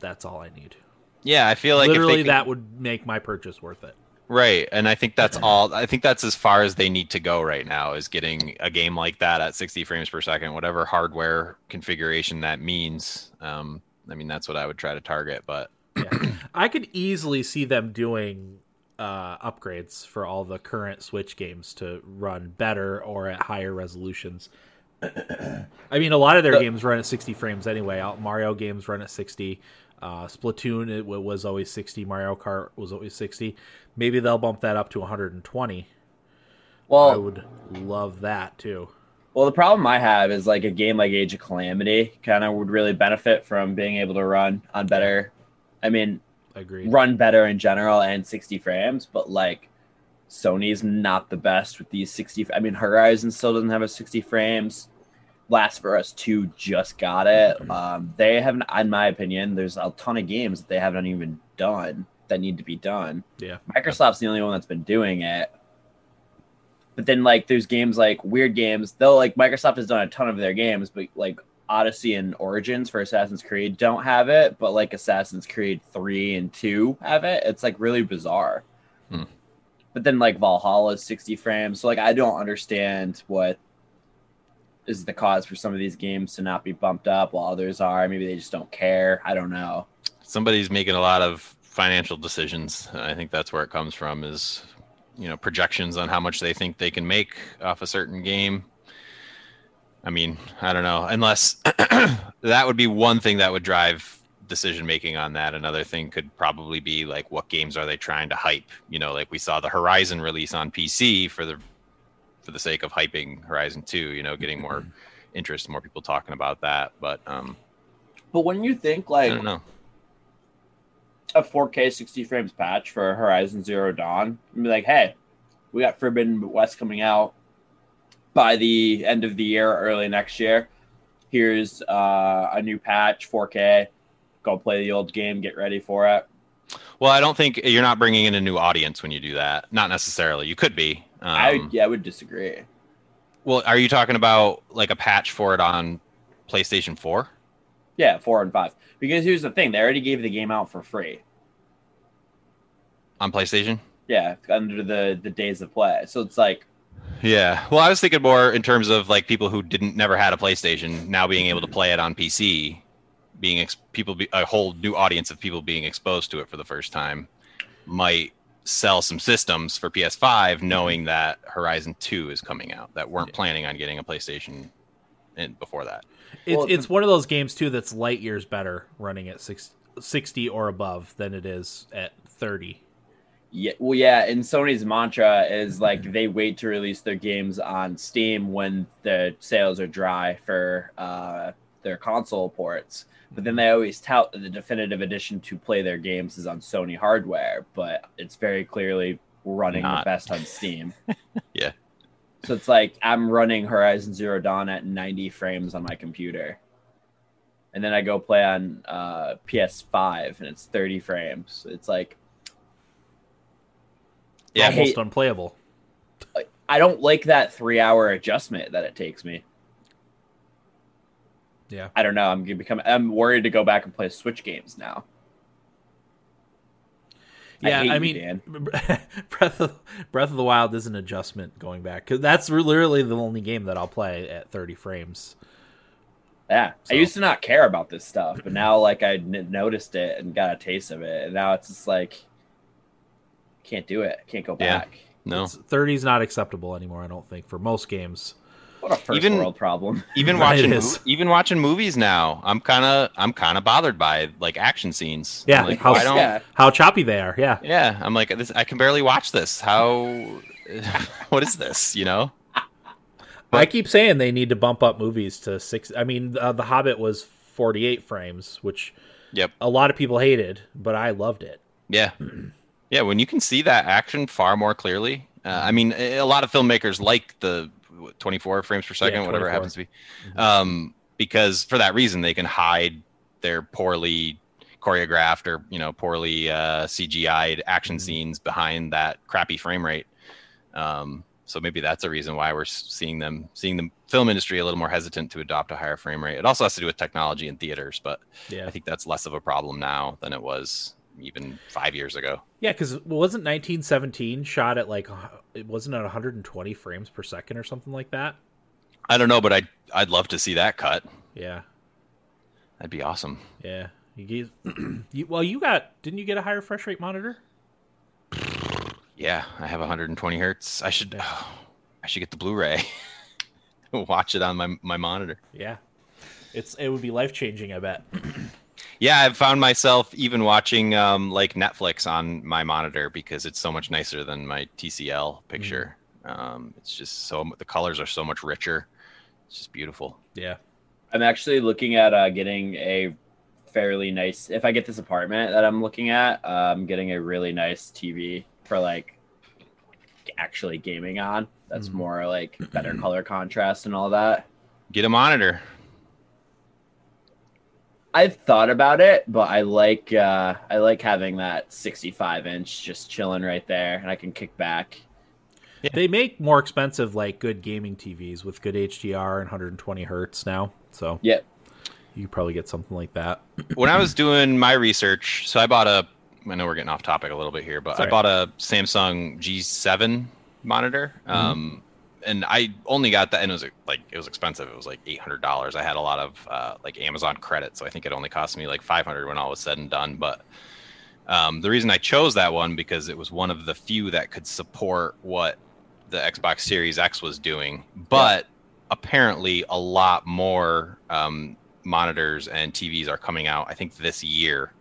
that's all I need. Yeah i feel like Literally, if they that could, would make my purchase worth it. Right, and I think that's all. I think that's as far as they need to go right now is getting a game like that at 60 frames per second, whatever hardware configuration that means. Um, I mean, that's what I would try to target. But yeah. I could easily see them doing uh, upgrades for all the current Switch games to run better or at higher resolutions. [clears throat] I mean, a lot of their games run at 60 frames anyway. Mario games run at 60. Uh, Splatoon it was always 60. Mario Kart was always 60. Maybe they'll bump that up to 120. Well, I would love that too. Well, the problem I have is like a game like Age of Calamity kind of would really benefit from being able to run on better. I mean, Agreed. run better in general and 60 frames, but like Sony's not the best with these 60. I mean, Horizon still doesn't have a 60 frames. Last of Us 2 just got it. Um, they haven't, in my opinion, there's a ton of games that they haven't even done that need to be done. Yeah. Microsoft's the only one that's been doing it. But then, like, there's games like weird games, though, like, Microsoft has done a ton of their games, but like Odyssey and Origins for Assassin's Creed don't have it, but like Assassin's Creed 3 and 2 have it. It's like really bizarre. Hmm. But then, like, Valhalla is 60 frames. So, like, I don't understand what is the cause for some of these games to not be bumped up while others are. Maybe they just don't care. I don't know. Somebody's making a lot of financial decisions. I think that's where it comes from is you know projections on how much they think they can make off a certain game. I mean, I don't know. Unless [clears throat] that would be one thing that would drive decision making on that. Another thing could probably be like what games are they trying to hype? You know, like we saw the Horizon release on PC for the for the sake of hyping Horizon 2, you know, getting more mm-hmm. interest, more people talking about that. But um But when you think like I don't know. A 4K 60 frames patch for Horizon Zero Dawn, and be like, hey, we got Forbidden West coming out by the end of the year, early next year. Here's uh, a new patch, 4K. Go play the old game, get ready for it. Well, I don't think you're not bringing in a new audience when you do that. Not necessarily. You could be. Um, I yeah, I would disagree. Well, are you talking about like a patch for it on PlayStation 4? Yeah, 4 and 5. Because here's the thing, they already gave the game out for free. On PlayStation? Yeah, under the the days of play. So it's like yeah. Well, I was thinking more in terms of like people who didn't never had a PlayStation now being able to play it on PC, being ex- people be, a whole new audience of people being exposed to it for the first time might sell some systems for PS5 knowing that Horizon 2 is coming out that weren't planning on getting a PlayStation in before that. It's well, it's one of those games too that's light years better running at 60 or above than it is at 30. Yeah, well, yeah, and Sony's mantra is like they wait to release their games on Steam when the sales are dry for uh, their console ports. But then they always tout that the definitive edition to play their games is on Sony hardware, but it's very clearly running Not. the best on Steam. [laughs] yeah. So it's like I'm running Horizon Zero Dawn at 90 frames on my computer. And then I go play on uh, PS5 and it's 30 frames. It's like yeah, almost hate, unplayable. I don't like that 3-hour adjustment that it takes me. Yeah. I don't know. I'm gonna become. I'm worried to go back and play Switch games now. Yeah, I, I mean, you, [laughs] Breath of Breath of the Wild is an adjustment going back because that's literally the only game that I'll play at 30 frames. Yeah, so. I used to not care about this stuff, but now like I noticed it and got a taste of it, and now it's just like can't do it. Can't go back. Yeah, no, 30 is not acceptable anymore. I don't think for most games. What a first even, world problem. [laughs] Even watching even watching movies now, I'm kind of I'm kind of bothered by like action scenes. Yeah, like, how, yeah. how choppy they are. Yeah, yeah. I'm like this. I can barely watch this. How? [laughs] what is this? You know. But, I keep saying they need to bump up movies to six. I mean, uh, The Hobbit was 48 frames, which yep. a lot of people hated, but I loved it. Yeah, [clears throat] yeah. When you can see that action far more clearly, uh, I mean, a lot of filmmakers like the 24 frames per second, yeah, whatever it happens to be. Mm-hmm. Um, because for that reason, they can hide their poorly choreographed or you know poorly uh, CGI'd action mm-hmm. scenes behind that crappy frame rate. Um, so maybe that's a reason why we're seeing them seeing the film industry a little more hesitant to adopt a higher frame rate. It also has to do with technology in theaters, but yeah. I think that's less of a problem now than it was even five years ago. Yeah, because wasn't 1917 shot at like it wasn't at 120 frames per second or something like that? I don't know, but I'd I'd love to see that cut. Yeah, That'd be awesome. yeah. You, [clears throat] you well, you got didn't you get a higher refresh rate monitor? Yeah, I have 120 hertz. I should [sighs] I should get the Blu-ray. [laughs] Watch it on my my monitor. Yeah, it's it would be life changing. I bet. [clears throat] Yeah, I've found myself even watching um, like Netflix on my monitor because it's so much nicer than my TCL picture. Um, it's just so the colors are so much richer. It's just beautiful. Yeah. I'm actually looking at uh, getting a fairly nice. If I get this apartment that I'm looking at, uh, I'm getting a really nice TV for like actually gaming on. That's Mhm. more like better [clears throat] color contrast and all that. Get a monitor. I've thought about it, but I like uh, I like having that 65 inch just chilling right there, and I can kick back. They make more expensive like good gaming TVs with good HDR and 120 hertz now. So yeah, you could probably get something like that. [clears throat] when I was doing my research, so I bought a. I know we're getting off topic a little bit here, but Sorry. I bought a Samsung G7 monitor, um, and I only got that, and it was like it was expensive. It was like eight hundred dollars. I had a lot of uh, like Amazon credit, so I think it only cost me like five hundred when all was said and done. But um, the reason I chose that one because it was one of the few that could support what the Xbox Series X was doing, but apparently a lot more um, monitors and TVs are coming out. I think this year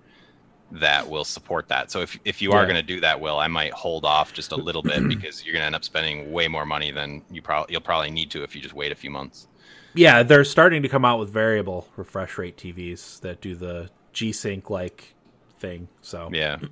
that will support that. So if if you are going to do that, Will, I might hold off just a little bit [clears throat] because you're going to end up spending way more money than you probably you'll probably need to if you just wait a few months. Yeah, they're starting to come out with variable refresh rate TVs that do the G Sync like thing. So Yeah. [clears throat]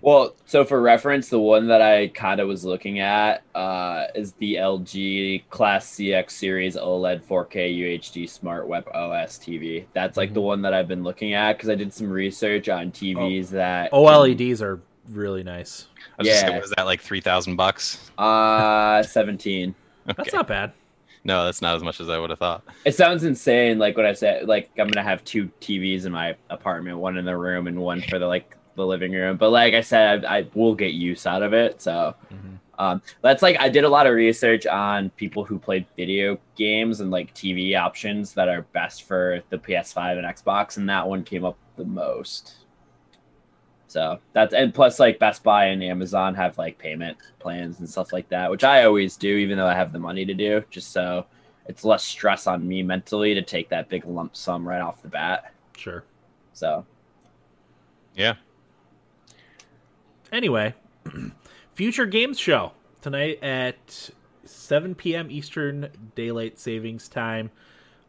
Well, so for reference, the one that I kind of was looking at uh, is the LG Class CX Series OLED 4K UHD Smart Web OS TV. That's like the one that I've been looking at because I did some research on TVs that OLEDs are really nice. I was Yeah. gonna, was that like three thousand bucks? Uh, 17. [laughs] That's not bad. No, that's not as much as I would have thought. It sounds insane. Like what I said, like I'm gonna have two TVs in my apartment, one in the room and one for the like the living room. But like I said, I, I will get use out of it. So Mhm. um, that's like I did a lot of research on people who played video games and like TV options that are best for the PS5 and Xbox, and that one came up the most. So that's and plus like Best Buy and Amazon have like payment plans and stuff like that, which I always do, even though I have the money to do, just so it's less stress on me mentally to take that big lump sum right off the bat. Sure. So Yeah. Anyway, [clears throat] future games show tonight at 7 p.m. Eastern Daylight Savings Time.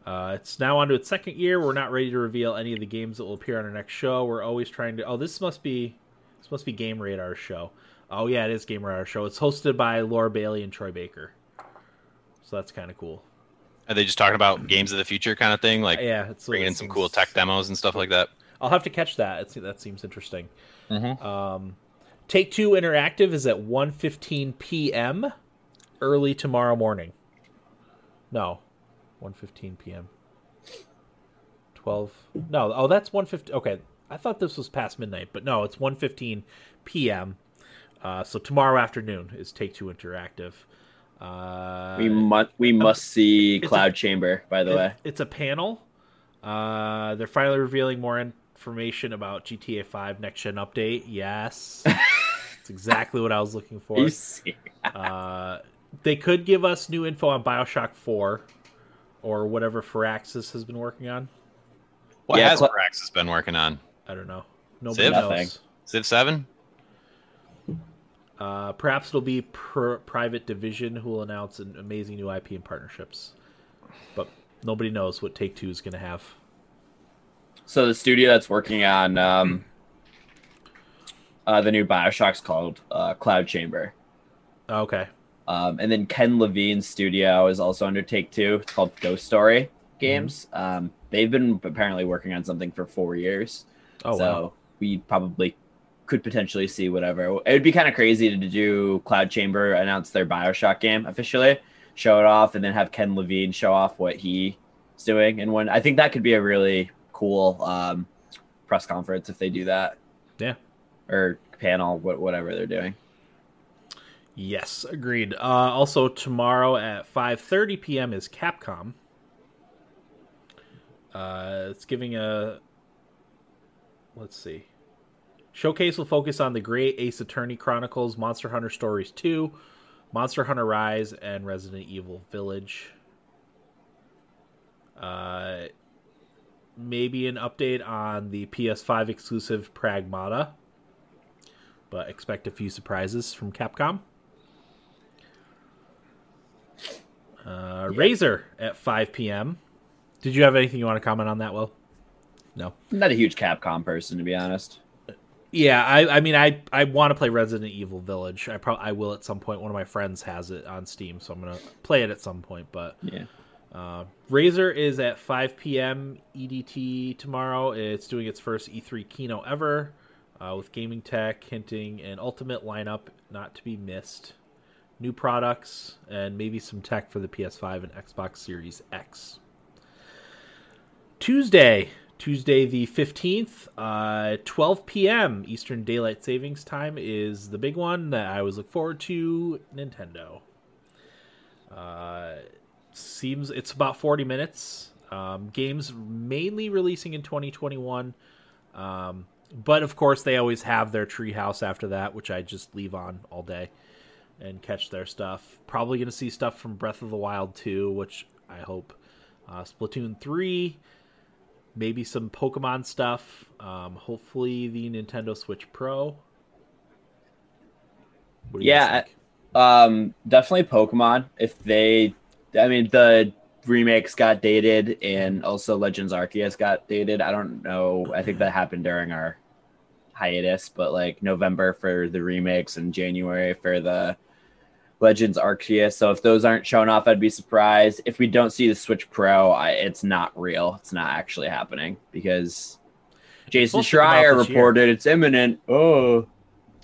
Uh, it's now on to its second year. We're not ready to reveal any of the games that will appear on our next show. We're always trying to. Oh, this must be this must be Game Radar show. Oh yeah, it is Game Radar show. It's hosted by Laura Bailey and Troy Baker. So that's kind of cool. Are they just talking about games of the future kind of thing, like yeah, it's bringing in some seems- cool tech demos and stuff like that? I'll have to catch that. It's, that seems interesting. Mm-hmm. Um, Take Two Interactive is at 1.15 p.m. early tomorrow morning. No, 1.15 p.m. 12. No, oh, that's 1.15. Okay, I thought this was past midnight, but no, it's 1.15 p.m. Uh, so tomorrow afternoon is Take Two Interactive. Uh, we must we must see it's a- Cloud Chamber. By the it- way, it's a panel. Uh, they're finally revealing more information about GTA 5 next gen update. Yes, [laughs] it's exactly what I was looking for. you see, Uh, they could give us new info on Bioshock 4 or whatever Firaxis has been working on. What Yeah, has Cla- Firaxis been working on? I don't know. Nobody Civ? knows. Nothing. Civ Seven? Uh, perhaps it'll be pr- Private Division who will announce an amazing new IP and partnerships. But nobody knows what Take Two is going to have. so the studio that's working on um, uh, the new Bioshock's called uh, Cloud Chamber. Okay. Um, and then Ken Levine's studio is also under Take Two. It's called Ghost Story Games. Um, they've been apparently working on something for four years. Oh, so wow. we probably could potentially see whatever. It would be kind of crazy to do Cloud Chamber announce their Bioshock game officially, show it off, and then have Ken Levine show off what he's doing. And when I think that could be a really cool um, press conference if they do that. Yeah. Or panel, whatever they're doing. Yes, agreed. Uh, also, tomorrow at 5:30 p.m. is Capcom. Uh, it's giving a. Let's see. Showcase will focus on the Great Ace Attorney Chronicles, Monster Hunter Stories 2, Monster Hunter Rise, and Resident Evil Village. Uh, maybe an update on the PS5 exclusive Pragmata, but expect a few surprises from Capcom. Uh, Razer at 5 p.m. Did you have anything you want to comment on that, Will? No. I'm not a huge Capcom person, to be honest. Yeah, I, I mean, I, I want to play Resident Evil Village. I probably I will at some point. One of my friends has it on Steam, so I'm gonna play it at some point. But Yeah. uh, Razer is at 5 p.m. EDT tomorrow. It's doing its first E3 keynote ever, uh, with gaming tech hinting an ultimate lineup not to be missed, new products, and maybe some tech for the PS5 and Xbox Series X. Tuesday, Tuesday the 15th, uh, 12 p.m. Eastern Daylight Savings Time is the big one that I always look forward to. Nintendo. Uh, seems it's about 40 minutes. Um, games mainly releasing in 2021. Um, but of course, they always have their treehouse after that, which I just leave on all day and catch their stuff. Probably going to see stuff from Breath of the Wild 2, which I hope. Uh, Splatoon 3, maybe some Pokemon stuff. Um, hopefully, the Nintendo Switch Pro. What do you Yeah. Um, definitely Pokemon. If they, I mean, the remakes got dated, and also Legends Arceus got dated. I don't know. I think that happened during our hiatus, but like November for the remakes and January for the Legends Arceus. So if those aren't shown off, I'd be surprised. If we don't see the Switch Pro, I, it's not real. It's not actually happening because Jason supposed to come out Schreier year. reported it's imminent. Oh,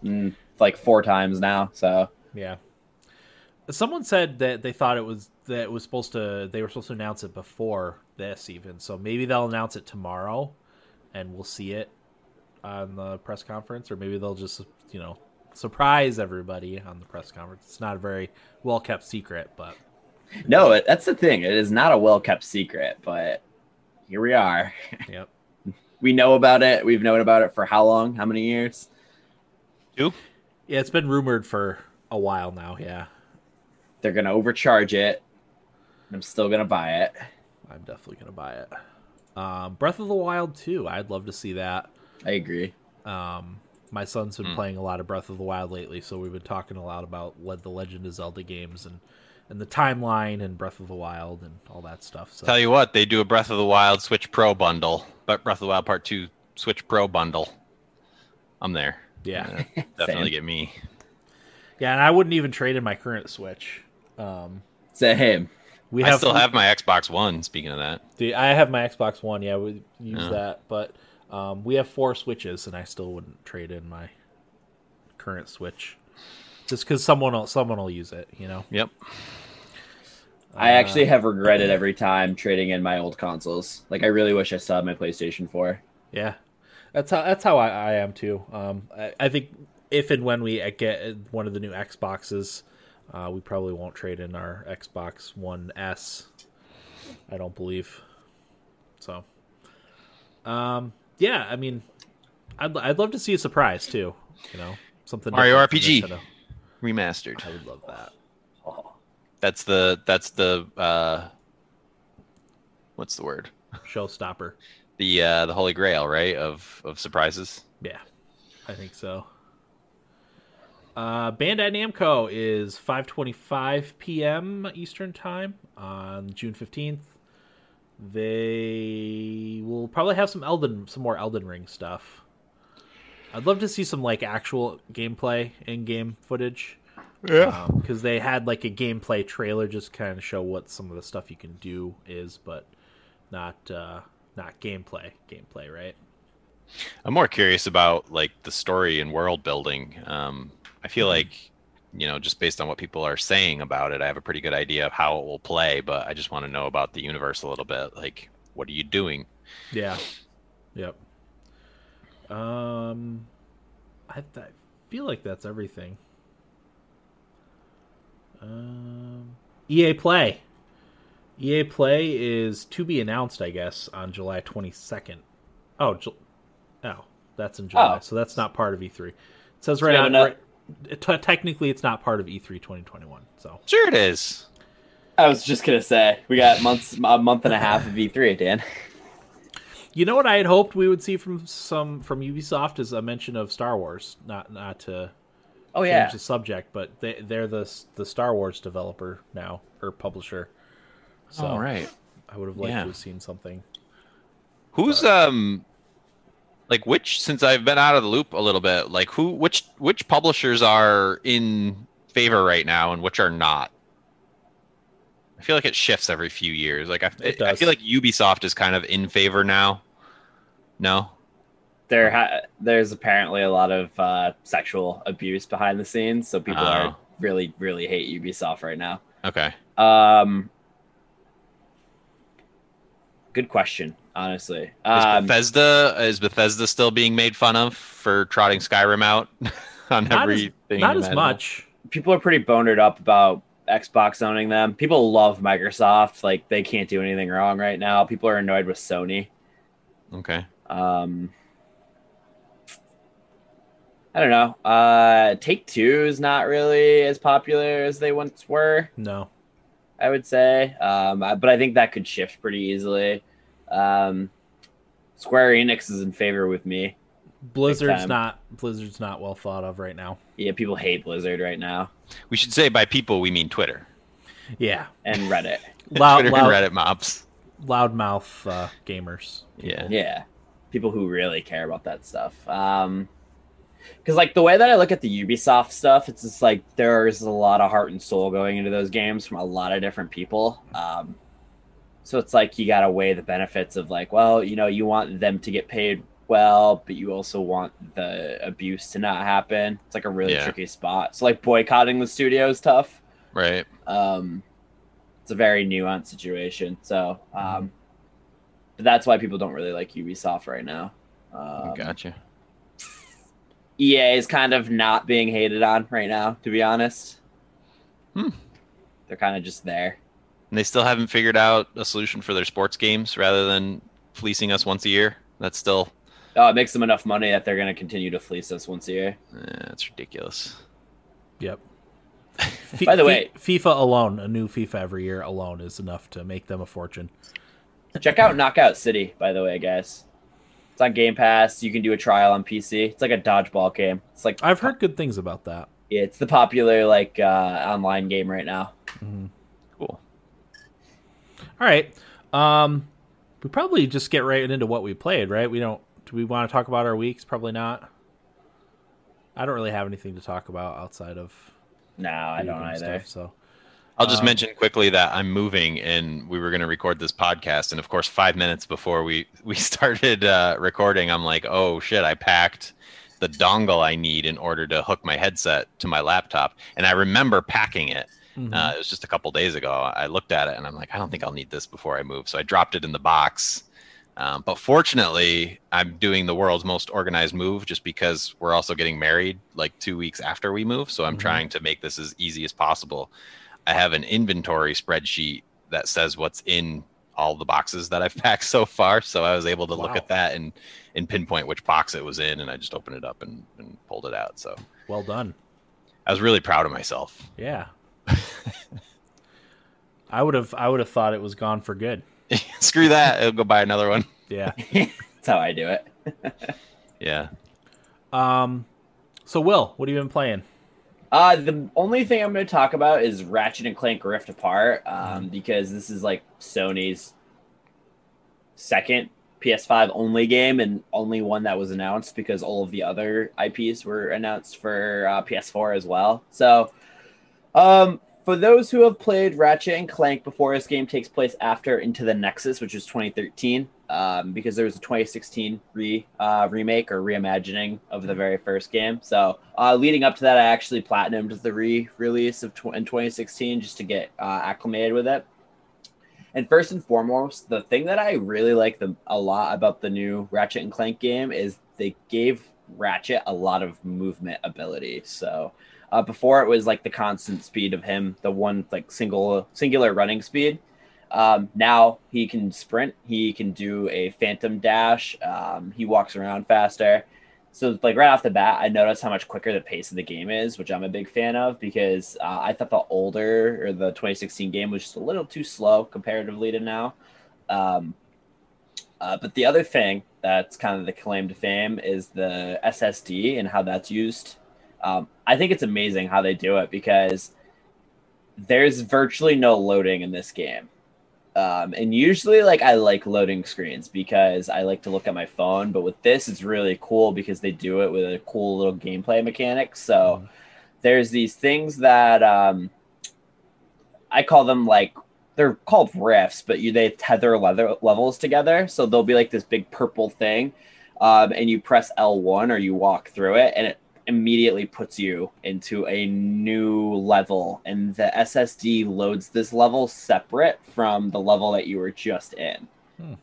mm, like four times now. So. Yeah. Someone said that they thought it was that it was supposed to they were supposed to announce it before this even. So maybe they'll announce it tomorrow and we'll see it on the press conference or maybe they'll just, you know, surprise everybody on the press conference. It's not a very well kept secret, but No, that's the thing. It is not a well kept secret, but here we are. [laughs] yep. We know about it. We've known about it for how long? How many years? Two. Yeah, it's been rumored for a while now, yeah. They're gonna overcharge it. I'm still gonna buy it. I'm definitely gonna buy it. Um, Breath of the Wild 2, I'd love to see that. I agree. Um, my son's been Hmm. playing a lot of Breath of the Wild lately, so we've been talking a lot about le- the Legend of Zelda games and and the timeline and Breath of the Wild and all that stuff. So Tell you what, they do a Breath of the Wild Switch Pro bundle, but Breath of the Wild Part Two Switch Pro bundle. I'm there. yeah, Uh, [laughs] definitely get me. yeah, and I wouldn't even trade in my current Switch. Um, Same. we I have still have my Xbox One. Speaking of that, the, I have my Xbox One. Yeah, we use Yeah. that, but um, we have four Switches, and I still wouldn't trade in my current Switch just because someone will someone will use it. You know. yep. I Uh, actually have regretted every time trading in my old consoles. Like I really wish I still had my PlayStation 4. Yeah, that's how that's how I, I am too. Um, I, I think if and when we get one of the new Xboxes, uh, we probably won't trade in our Xbox One S. I don't believe. So, um, yeah, I mean, I'd I'd love to see a surprise too. You know, something Mario RPG. Remastered. I would love that. Oh, That's the that's the uh, what's the word? Showstopper. The uh, the holy grail, right? Of of surprises. Yeah, I think so. Uh, Bandai Namco is 5:25 p.m. Eastern Time on June 15th. They will probably have some Elden, some more Elden Ring stuff. I'd love to see some like actual gameplay in-game footage. Yeah. because they had like a gameplay trailer, just kind of show what some of the stuff you can do is, but not uh, not gameplay. Gameplay, right? I'm more curious about like the story and world building. Um, I feel like, you know, just based on what people are saying about it, I have a pretty good idea of how it will play. But I just want to know about the universe a little bit. Like, what are you doing? Yeah. Yep. Um I, I feel like that's everything. Um, EA Play. EA Play is to be announced, I guess, on July 22nd. Oh, Ju- oh, that's in July, Oh. so that's not part of E3. It says right we on. ano- right- t- technically, it's not part of E E3 2021. So Sure, it is. I was just gonna say we got months, a month and a half of E3, Dan. You know what I had hoped we would see from some from Ubisoft is a mention of Star Wars. Not not to Oh change yeah, the subject, but they they're the the Star Wars developer now or publisher. So All right. I would have liked Yeah. to have seen something. Who's um like which since I've been out of the loop a little bit, like who which which publishers are in favor right now and which are not? I feel like it shifts every few years. Like I, It I feel like Ubisoft is kind of in favor now. No. there ha- there's apparently a lot of uh, sexual abuse behind the scenes, so people Oh. are really really hate Ubisoft right now. Okay. Um, good question, honestly. Is Um, Bethesda is Bethesda still being made fun of for trotting Skyrim out [laughs] on Not as, everything? not as much. people are pretty bonered up about Xbox owning them. People love Microsoft, like they can't do anything wrong right now. People are annoyed with Sony. Okay. Um, I don't know. Uh, Take Two is not really as popular as they once were. No. I would say, um, I- but I think that could shift pretty easily. Um, Square Enix is in favor with me. Blizzard's not Blizzard's not well thought of right now. Yeah, people hate Blizzard right now We should say by people we mean Twitter. Yeah. and Reddit. [laughs] Loud Twitter loud, and Reddit mobs. loudmouth uh, gamers. Yeah. yeah, people who really care about that stuff. Um, because like the way that I look at the Ubisoft stuff, it's just like there's a lot of heart and soul going into those games from a lot of different people. Um, so it's like you got to weigh the benefits of like, well, you know, you want them to get paid well, but you also want the abuse to not happen. It's like a really Yeah. tricky spot. So like boycotting the studio is tough. Right. Um, it's a very nuanced situation. So, um, but that's why people don't really like Ubisoft right now. Um, gotcha. EA is kind of not being hated on right now, to be honest. Hmm. They're kind of just there. And they still haven't figured out a solution for their sports games rather than fleecing us once a year. That's still Oh, it makes them enough money that they're going to continue to fleece us once a year. eh, that's ridiculous. Yep. [laughs] By the way- FIFA alone, a new FIFA every year alone is enough to make them a fortune. Check out Knockout City, by the way, guys. It's on Game Pass. You can do a trial on PC. It's like a dodgeball game. It's like I've heard good things about that. Yeah, it's the popular like uh, online game right now. Mhm. Cool. All right. Um, we probably just get right into what we played, right? We don't. Do we want to talk about our weeks? Probably not. I don't really have anything to talk about outside of No, I don't either. stuff. So I'll just Um, mention quickly that I'm moving and we were going to record this podcast. And of course, five minutes before we, [laughs] we started uh, recording, I'm like, oh shit, I packed the dongle I need in order to hook my headset to my laptop. And I remember packing it. mhm. Uh, it was just a couple days ago. I looked at it and I'm like, I don't think I'll need this before I move. So I dropped it in the box. Um, but fortunately, I'm doing the world's most organized move just because we're also getting married like two weeks after we move. So I'm Mhm. trying to make this as easy as possible. I have an inventory spreadsheet that says what's in all the boxes that I've [laughs] packed so far. So I was able to look at that and, and pinpoint which box it was in. And I just opened it up and, and pulled it out. So well done. I was really proud of myself. Yeah. [laughs] I would have. I would have thought it was gone for good. [laughs] Screw that. I'll go buy another one. Yeah. That's how I do it. Yeah. Um. So, Will, what have you been playing? Uh, the only thing I'm going to talk about is Ratchet and Clank Rift Apart, um, because this is like Sony's second PS5 only game and only one that was announced because all of the other IPs were announced for uh, PS4 as well. So, um, for those who have played Ratchet and Clank before, this game takes place after Into the Nexus, which is 2013, um, because there was a 2016 re uh, remake or reimagining of the very first game. So, uh, leading up to that, I actually platinumed the re-release of tw- in 2016 just to get uh, acclimated with it. And first and foremost, the thing that I really like the, a lot about the new Ratchet and Clank game is they gave Ratchet a lot of movement ability. So uh, before it was like the constant speed of him, the one like single singular running speed. Um, now he can sprint. He can do a phantom dash. Um, he walks around faster. So like right off the bat, I noticed how much quicker the pace of the game is, which I'm a big fan of because uh, I thought the older or the 2016 game was just a little too slow comparatively to now. Um, uh, but the other thing that's kind of the claim to fame is the SSD and how that's used. Um, I think it's amazing how they do it because there's virtually no loading in this game. Um, and usually, like, I like loading screens because I like to look at my phone. But with this, it's really cool because they do it with a cool little gameplay mechanic. So mm. there's these things that um, I call them like they're called rifts, but you they tether leather levels together. So there'll be like this big purple thing, um, and you press L1 or you walk through it, and it immediately puts you into a new level. And the SSD loads this level separate from the level that you were just in. Hmm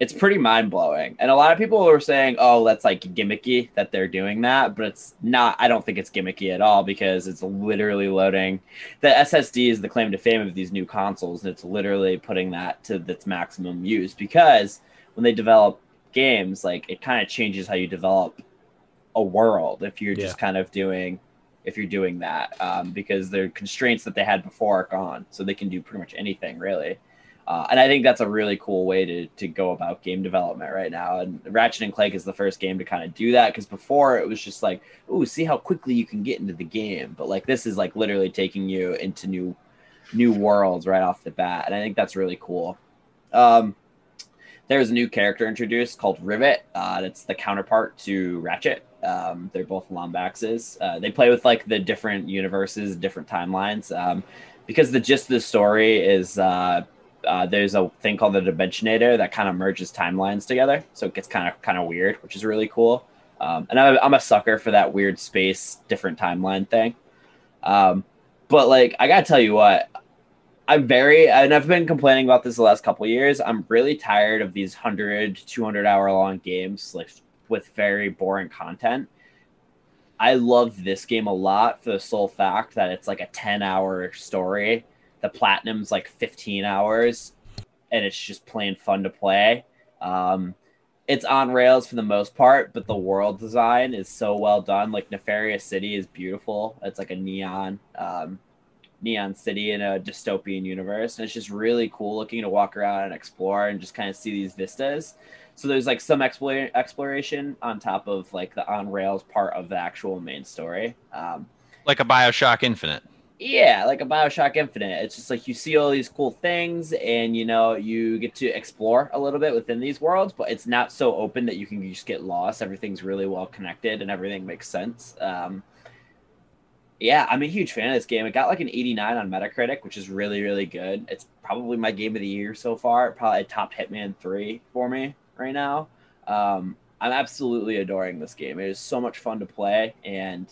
it's pretty mind blowing. And a lot of people were saying, "Oh, that's like gimmicky that they're doing that," but it's not. I don't think it's gimmicky at all because it's literally loading. The SSD is the claim to fame of these new consoles, and it's literally putting that to its maximum use. Because when they develop games, like it kind of changes how you develop a world if you're yeah. just kind of doing if you're doing that um, because the constraints that they had before are gone so they can do pretty much anything really uh, and I think that's a really cool way to, to go about game development right now. And Ratchet and Clank is the first game to kind of do that because before it was just like, ooh, see how quickly you can get into the game. But like this is like literally taking you into new new worlds right off the bat, and I think that's really cool. Um, there's a new character introduced called Rivet. Uh, it's the counterpart to Ratchet. Um, they're both Lombaxes. Uh, they play with like the different universes, different timelines. Um, because the gist of the story is uh, uh, there's a thing called the Dimensionator that kind of merges timelines together, so it gets kind of kind of weird, which is really cool. Um, and I'm, I'm a sucker for that weird space, different timeline thing. Um, but like, I gotta tell you what, I'm very, and I've been complaining about this the last couple years. I'm really tired of these 100, 200 hour long games, like with very boring content. I love this game a lot for the sole fact that it's like a 10 hour story the platinum's like 15 hours and it's just plain fun to play. Um, it's on rails for the most part, but the world design is so well done. Like Nefarious City is beautiful. It's like a neon, um, neon city in a dystopian universe, and it's just really cool looking to walk around and explore and just kind of see these vistas. So there's like some explore- exploration on top of like the on rails part of the actual main story. Um, like a Bioshock Infinite yeah, like a Bioshock Infinite. It's just like you see all these cool things and you know, you get to explore a little bit within these worlds, but it's not so open that you can just get lost. Everything's really well connected and everything makes sense. Um, yeah, I'm a huge fan of this game. It got like an 89 on Metacritic, which is really, really good. It's probably my game of the year so far. It probably topped Hitman 3 for me right now. Um, I'm absolutely adoring this game. It is so much fun to play and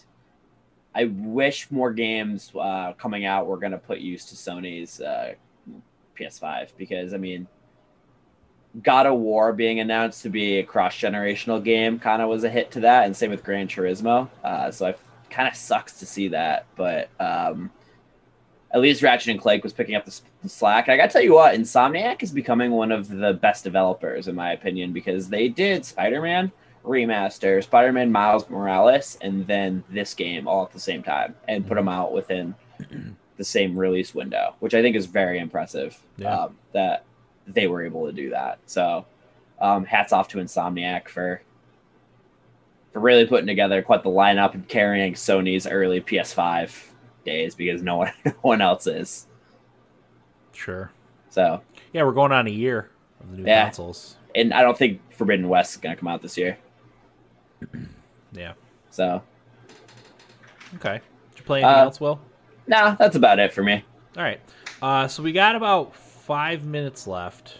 I wish more games uh, coming out were going to put use to Sony's uh, PS5 because I mean, God of War being announced to be a cross generational game kind of was a hit to that, and same with Gran Turismo. Uh, so I kind of sucks to see that, but um, at least Ratchet and Clank was picking up the, the slack. I got to tell you what, Insomniac is becoming one of the best developers in my opinion because they did Spider Man remaster, Spider Man Miles Morales, and then this game all at the same time and put them out within [clears throat] the same release window, which I think is very impressive yeah. um, that they were able to do that. So, um, hats off to Insomniac for for really putting together quite the lineup and carrying Sony's early PS5 days because no [laughs] one no one else is. Sure. So yeah, we're going on a year of the new yeah. consoles, and I don't think Forbidden West is going to come out this year. [clears throat] yeah. So. Okay. Did you play anything uh, else, Will? Nah, that's about it for me. All right. Uh, so we got about five minutes left.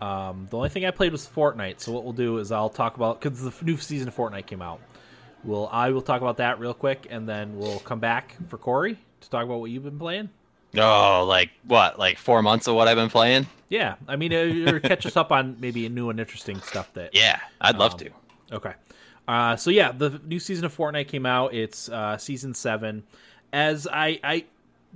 Um, the only thing I played was Fortnite. So what we'll do is I'll talk about because the new season of Fortnite came out. We'll I will talk about that real quick, and then we'll come back for Corey to talk about what you've been playing. Oh, like what? Like four months of what I've been playing? Yeah, I mean, uh, or catch us up on maybe new and interesting stuff that. Yeah, I'd love um, to. Okay. Uh, so yeah, the new season of Fortnite came out. It's uh, season seven. As I, I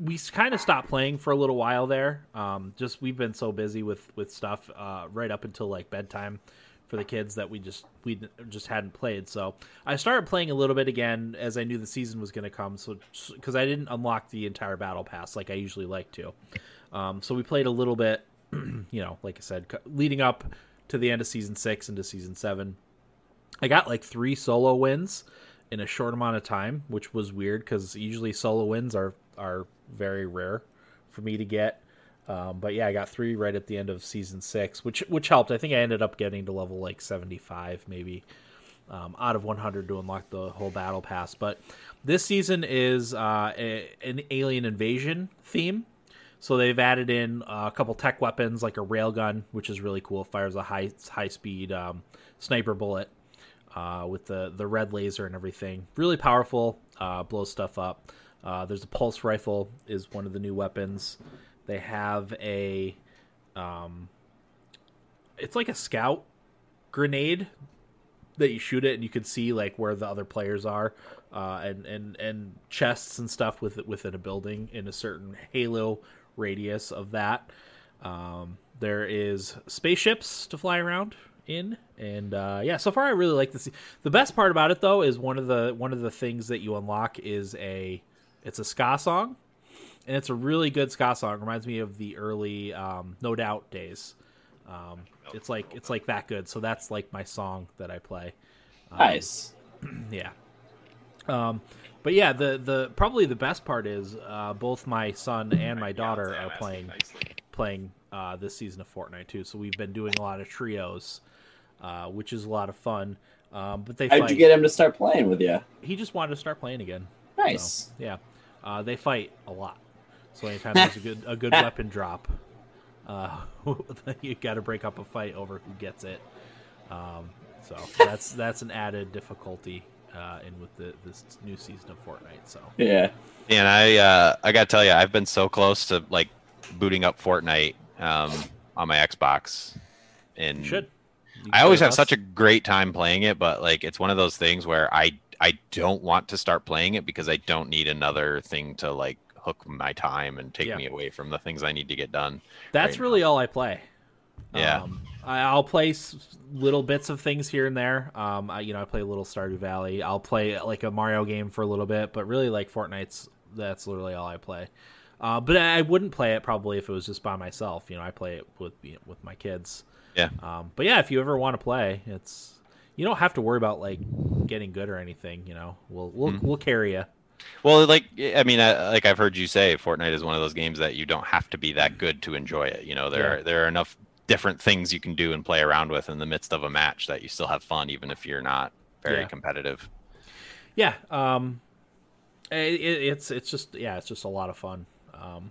we kind of stopped playing for a little while there. Um, just we've been so busy with with stuff uh, right up until like bedtime for the kids that we just we just hadn't played. So I started playing a little bit again as I knew the season was going to come. So because I didn't unlock the entire battle pass like I usually like to, um, so we played a little bit. [clears throat] you know, like I said, leading up to the end of season six into season seven. I got like three solo wins in a short amount of time, which was weird because usually solo wins are are very rare for me to get. Um, but yeah, I got three right at the end of season six, which which helped. I think I ended up getting to level like seventy five, maybe um, out of one hundred to unlock the whole battle pass. But this season is uh, a, an alien invasion theme, so they've added in a couple tech weapons like a railgun, which is really cool. Fires a high high speed um, sniper bullet uh, with the the red laser and everything. Really powerful, uh, blows stuff up. Uh, there's a pulse rifle is one of the new weapons. They have a, um, it's like a scout grenade that you shoot it and you can see like where the other players are, uh, and and and chests and stuff with within a building in a certain halo radius of that. Um, there is spaceships to fly around in and uh, yeah so far i really like this the best part about it though is one of the one of the things that you unlock is a it's a ska song and it's a really good ska song it reminds me of the early um, no doubt days um, it's like it's like that good so that's like my song that i play um, nice [clears throat] yeah um, but yeah the the probably the best part is uh, both my son and my daughter are playing playing uh, this season of Fortnite too. So we've been doing a lot of trios uh, which is a lot of fun. Um, but they how'd fight. you get him to start playing with you? He just wanted to start playing again. Nice. So, yeah, uh, they fight a lot. So anytime there's a good a good [laughs] weapon drop, uh, [laughs] you got to break up a fight over who gets it. Um, so that's that's an added difficulty uh, in with the this new season of Fortnite. So yeah, and I uh, I gotta tell you, I've been so close to like booting up Fortnite um, on my Xbox. And you should I always have such a great time playing it, but like it's one of those things where I I don't want to start playing it because I don't need another thing to like hook my time and take yeah. me away from the things I need to get done. That's right really now. all I play. Yeah, um, I'll play little bits of things here and there. Um, I, you know, I play a little Stardew Valley. I'll play like a Mario game for a little bit, but really like Fortnite's. That's literally all I play. Uh, but I wouldn't play it probably if it was just by myself. You know, I play it with you know, with my kids. Yeah. Um, but yeah, if you ever want to play, it's you don't have to worry about like getting good or anything. You know, we'll we'll mm-hmm. we'll carry you. Well, like I mean, I, like I've heard you say, Fortnite is one of those games that you don't have to be that good to enjoy it. You know, there yeah. are there are enough different things you can do and play around with in the midst of a match that you still have fun, even if you're not very yeah. competitive. Yeah. Um, it, it's it's just yeah, it's just a lot of fun. Um,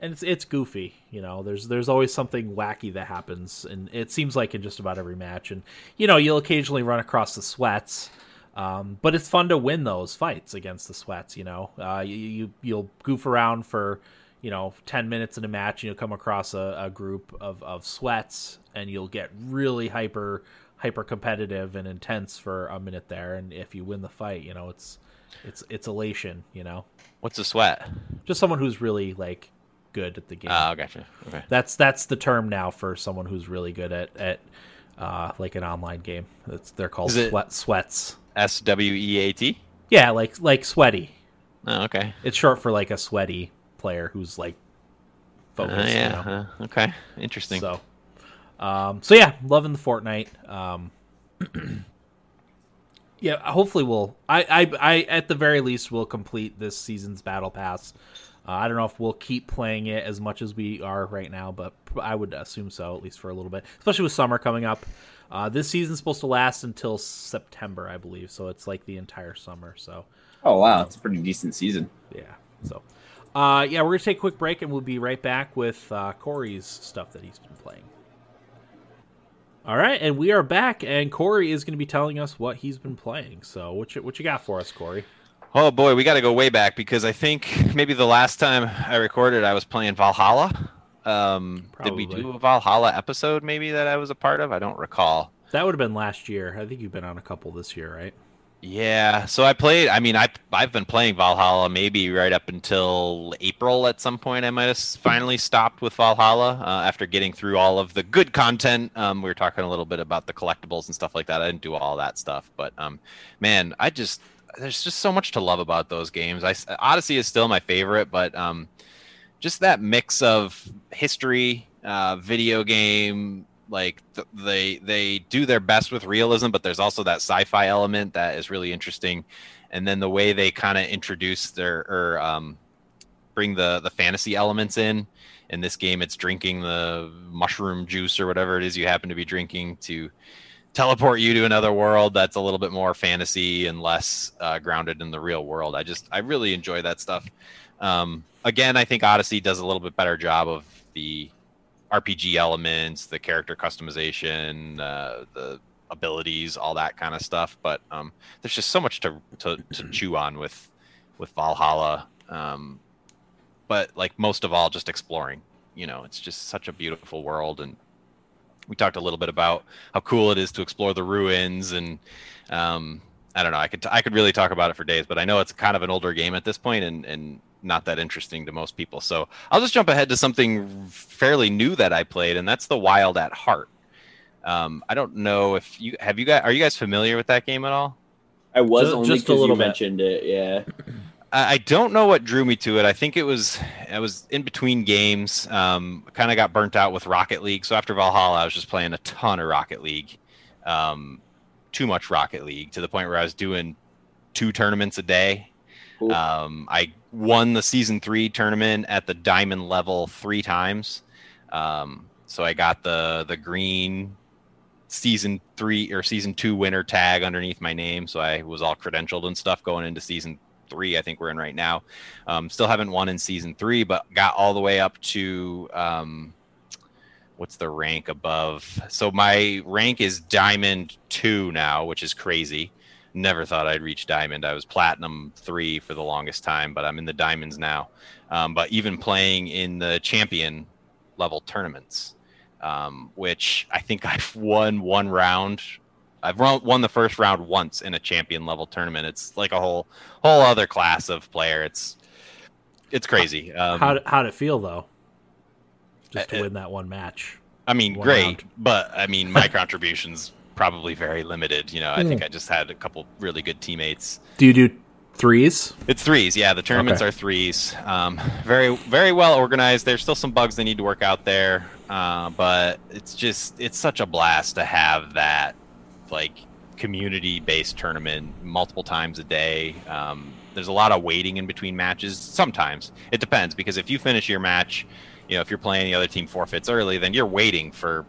and it's it's goofy, you know. There's there's always something wacky that happens, and it seems like in just about every match. And you know, you'll occasionally run across the sweats, um, but it's fun to win those fights against the sweats. You know, uh, you, you you'll goof around for you know 10 minutes in a match and you'll come across a, a, group of, of sweats and you'll get really hyper hyper competitive and intense for a minute there and if you win the fight you know it's it's it's elation you know what's a sweat just someone who's really like good at the game. Oh, gotcha. Okay. That's that's the term now for someone who's really good at at uh, like an online game. It's they're called sweat sweats. S W E A T. Yeah, like like sweaty. Oh, okay. It's short for like a sweaty player who's like focused. Uh, yeah. You know? uh, okay. Interesting. So, um, so yeah, loving the Fortnite. Um, [clears throat] yeah, hopefully we'll. I, I, I, at the very least, will complete this season's battle pass. Uh, I don't know if we'll keep playing it as much as we are right now, but I would assume so, at least for a little bit, especially with summer coming up. Uh, this season's supposed to last until September, I believe, so it's like the entire summer. So, oh wow, it's a pretty decent season. Yeah. So, uh, yeah, we're gonna take a quick break, and we'll be right back with uh, Corey's stuff that he's been playing. All right, and we are back, and Corey is going to be telling us what he's been playing. So, what you, what you got for us, Corey? Oh boy, we got to go way back because I think maybe the last time I recorded, I was playing Valhalla. Um, did we do a Valhalla episode maybe that I was a part of? I don't recall. That would have been last year. I think you've been on a couple this year, right? Yeah, so I played. I mean, I I've been playing Valhalla maybe right up until April. At some point, I might have finally stopped with Valhalla uh, after getting through all of the good content. Um, we were talking a little bit about the collectibles and stuff like that. I didn't do all that stuff, but um, man, I just there's just so much to love about those games. I Odyssey is still my favorite, but um, just that mix of history, uh, video game, like th- they they do their best with realism, but there's also that sci-fi element that is really interesting. And then the way they kind of introduce their or um, bring the the fantasy elements in. In this game, it's drinking the mushroom juice or whatever it is you happen to be drinking to teleport you to another world that's a little bit more fantasy and less uh, grounded in the real world. I just I really enjoy that stuff. Um, again, I think Odyssey does a little bit better job of the RPG elements, the character customization, uh, the abilities, all that kind of stuff. But um, there's just so much to, to, to [clears throat] chew on with with Valhalla. Um, but like most of all, just exploring. You know, it's just such a beautiful world, and we talked a little bit about how cool it is to explore the ruins and. Um, I don't know. I could t- I could really talk about it for days, but I know it's kind of an older game at this point, and and not that interesting to most people. So I'll just jump ahead to something fairly new that I played, and that's the Wild at Heart. Um, I don't know if you have you guys are you guys familiar with that game at all? I was just, only because you bit. mentioned it. Yeah. [clears throat] I don't know what drew me to it. I think it was I was in between games. Um, kind of got burnt out with Rocket League. So after Valhalla, I was just playing a ton of Rocket League. Um, too much Rocket League to the point where I was doing two tournaments a day. Um, I won the season three tournament at the diamond level three times. Um, so I got the the green season three or season two winner tag underneath my name. So I was all credentialed and stuff going into season three. I think we're in right now. Um, still haven't won in season three, but got all the way up to um, what's the rank above? So my rank is diamond two now, which is crazy never thought I'd reach diamond. I was platinum three for the longest time, but I'm in the diamonds now. Um, but even playing in the champion level tournaments, um, which I think [laughs] I've won one round. I've won the first round once in a champion level tournament. It's like a whole whole other class of player. It's it's crazy. Um, how how did it feel though? Just to uh, win that one match. I mean, great, round. but I mean, my [laughs] contributions probably very limited. You know, I think hmm. I just had a couple really good teammates. Do you do threes? It's threes. Yeah, the tournaments okay. are threes. Um, very very well organized. There's still some bugs they need to work out there, uh, but it's just it's such a blast to have that like community based tournament multiple times a day. Um, there's a lot of waiting in between matches. Sometimes it depends because if you finish your match, you know, if you're playing the other team forfeits early, then you're waiting for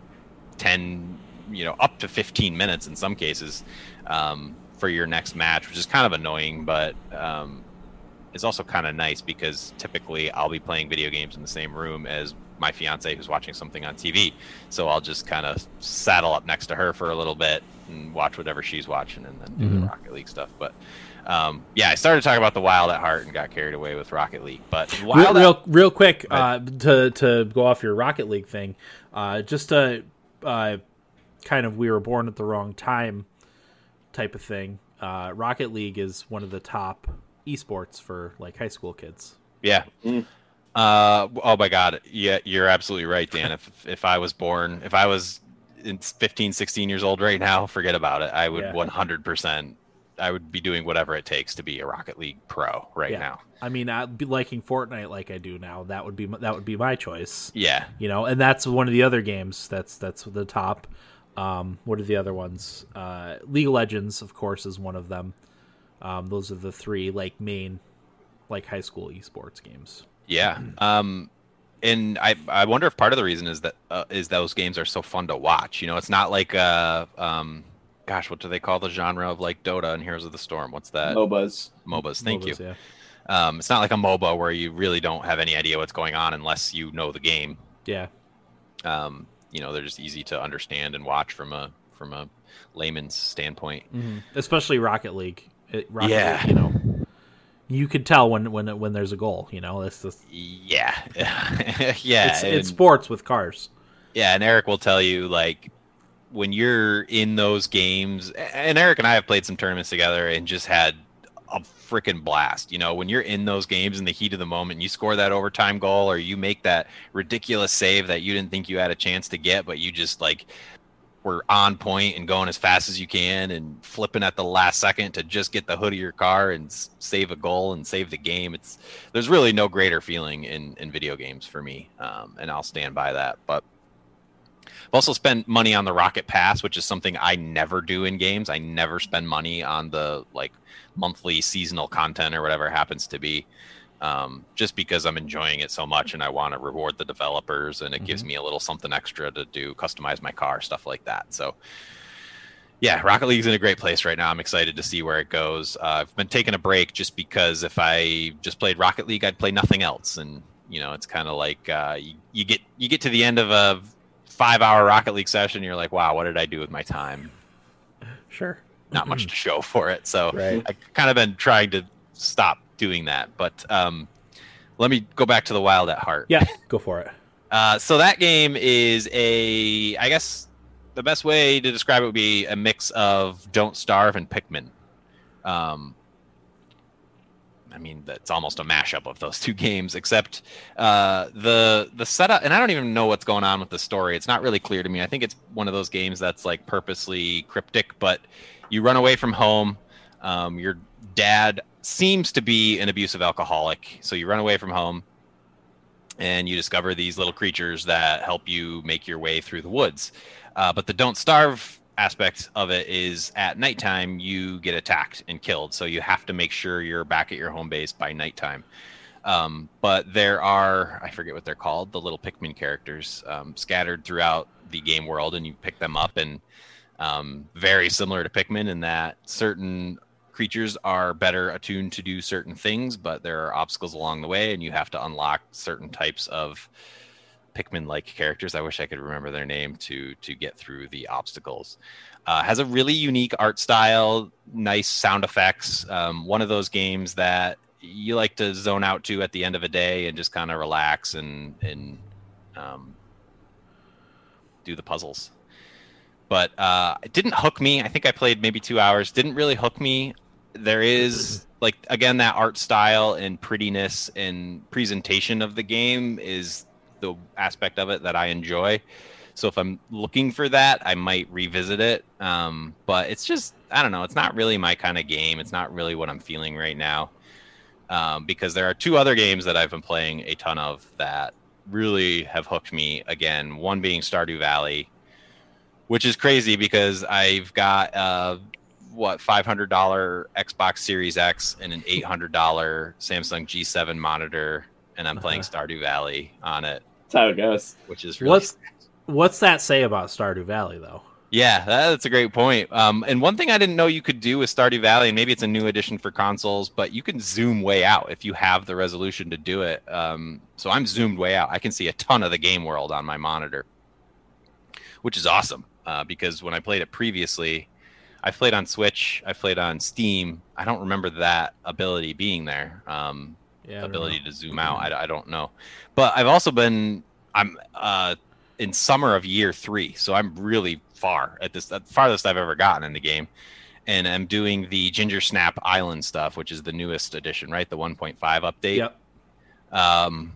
10 you know up to 15 minutes in some cases um, for your next match, which is kind of annoying, but um, it's also kind of nice because typically I'll be playing video games in the same room as my fiance who's watching something on TV. So I'll just kind of saddle up next to her for a little bit and watch whatever she's watching and then do mm-hmm. the Rocket League stuff. But um, yeah, I started talking about the Wild at Heart and got carried away with Rocket League. But real, real, real, quick uh, to to go off your Rocket League thing, uh, just to uh, kind of we were born at the wrong time type of thing. Uh, Rocket League is one of the top esports for like high school kids. Yeah. Mm. Uh, oh my God. Yeah, you're absolutely right, Dan. if [laughs] if I was born, if I was 15, 16 years old right now, forget about it. I would yeah. 100%. I would be doing whatever it takes to be a Rocket League pro right yeah. now. I mean, I'd be liking Fortnite like I do now. That would be that would be my choice. Yeah, you know, and that's one of the other games that's that's the top. Um, what are the other ones? Uh, League of Legends, of course, is one of them. Um, those are the three like main, like high school esports games. Yeah. Um, and I I wonder if part of the reason is that uh, is those games are so fun to watch. You know, it's not like uh um, gosh, what do they call the genre of like Dota and Heroes of the Storm? What's that? MOBAs. MOBAs. Thank MOBAs, you. Yeah. Um, it's not like a MOBA where you really don't have any idea what's going on unless you know the game. Yeah. Um, you know they're just easy to understand and watch from a from a layman's standpoint. Mm-hmm. Especially Rocket League. It, Rocket yeah, League, you know, you could tell when when when there's a goal. You know, it's just yeah, [laughs] yeah. It's, it's sports with cars. Yeah, and Eric will tell you like when you're in those games, and Eric and I have played some tournaments together and just had a freaking blast. You know, when you're in those games in the heat of the moment, you score that overtime goal or you make that ridiculous save that you didn't think you had a chance to get, but you just like were on point and going as fast as you can and flipping at the last second to just get the hood of your car and save a goal and save the game. It's there's really no greater feeling in in video games for me, um, and I'll stand by that. But I've also spent money on the Rocket Pass, which is something I never do in games. I never spend money on the like monthly seasonal content or whatever happens to be um, just because I'm enjoying it so much and I want to reward the developers and it mm-hmm. gives me a little something extra to do, customize my car, stuff like that. So, yeah, Rocket League's in a great place right now. I'm excited to see where it goes. Uh, I've been taking a break just because if I just played Rocket League, I'd play nothing else, and you know, it's kind of like uh, you, you get you get to the end of a five hour Rocket League session, you're like, wow, what did I do with my time? Sure. Not much [laughs] to show for it. So right. I kind of been trying to stop doing that. But um, let me go back to the Wild at Heart. Yeah, go for it. [laughs] Uh, so that game is a, I guess the best way to describe it would be a mix of Don't Starve and Pikmin. Um, I mean, that's almost a mashup of those [laughs] two games, except uh, the the setup. And I don't even know what's going on with the story. It's not really clear to me. I think it's one of those games that's like purposely cryptic. But you run away from home. Um, your dad seems to be an abusive alcoholic. So you run away from home and you discover these little creatures that help you make your way through the woods. Uh, but the don't starve aspect of it is at nighttime you get attacked and killed. So you have to make sure you're back at your home base by nighttime. Um, but there are, I forget what they're called, the little Pikmin characters um, scattered throughout the game world, and you pick them up. And um, very similar to Pikmin in that certain creatures are better attuned to do certain things, but there are obstacles along the way, and you have to unlock certain types of Pikmin-like characters. I wish I could remember their name to to get through the obstacles. Uh, has a really unique art style, nice sound effects. Um, one of those games that you like to zone out to at the end of a day and just kind of relax and and um, do the puzzles. But uh, it didn't hook me. I think I played maybe two hours. Didn't really hook me there is like again that art style and prettiness and presentation of the game is the aspect of it that I enjoy. So if I'm looking for that, I might revisit it. Um, but it's just I don't know. It's not really my kind of game. It's not really what I'm feeling right now. Um, because there are two other games that I've been playing a ton of that really have hooked me. Again, one being Stardew Valley, which is crazy because I've got uh, what five hundred dollar Xbox Series X and an eight hundred dollar Samsung G7 monitor, and I'm playing uh-huh. Stardew Valley on it. That's how it goes. Which is really what's what's that say about Stardew Valley though? Yeah, that's a great point. Um, and one thing I didn't know you could do with Stardew Valley, and maybe it's a new addition for consoles, but you can zoom way out if you have the resolution to do it. Um, so I'm zoomed way out. I can see a ton of the game world on my monitor, which is awesome. Uh, because when I played it previously, I played on Switch. I played on Steam. I don't remember that ability being there. Um, yeah, ability to zoom out. I, I, don't know, but I've also been. I'm uh, in summer of year three, so I'm really far at this the farthest I've ever gotten in the game, and I'm doing the Ginger Snap Island stuff, which is the newest edition, right? The 1.5 update. Yep. Um,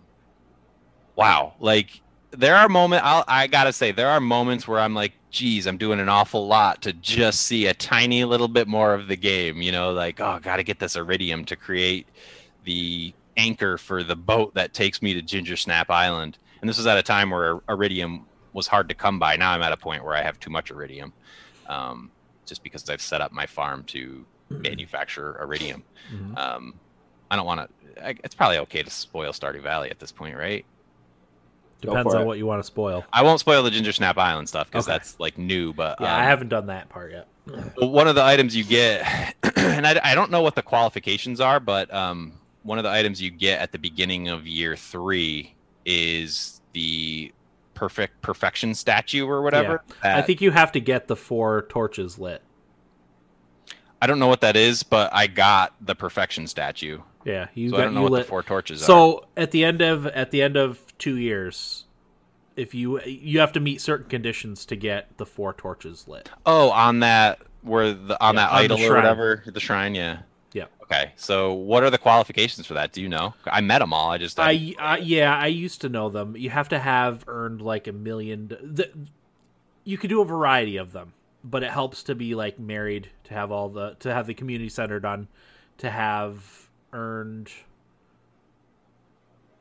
wow, like there are moments I'll, I gotta say there are moments where I'm like, geez, I'm doing an awful lot to just see a tiny little bit more of the game. You know, like oh, got to get this iridium to create the anchor for the boat that takes me to Ginger Snap Island. And this was at a time where iridium was hard to come by. Now I'm at a point where I have too much iridium, um, just because I've set up my farm to mm-hmm. manufacture iridium. Mm-hmm. Um, I don't want to. It's probably okay to spoil Stardew Valley at this point, right? Depends on it. what you want to spoil. I won't spoil the Ginger Snap Island stuff because okay. that's like new. But yeah, um, I haven't done that part yet. [clears throat] one of the items you get, [clears throat] and I, I, don't know what the qualifications are, but um, one of the items you get at the beginning of year three is the perfect perfection statue or whatever. Yeah. That, I think you have to get the four torches lit. I don't know what that is, but I got the perfection statue. Yeah, you so got I don't know what lit. the four torches so, are. So at the end of at the end of two years, if you you have to meet certain conditions to get the four torches lit. Oh, on that where the on Yeah, that on idol or whatever, the shrine, yeah. Yeah. Okay. So what are the qualifications for that? Do you know? I met them all. I just I, I yeah, I used to know them. You have to have earned like a million. The, you could do a variety of them, but it helps to be like married to have all the to have the community center done, to have earned.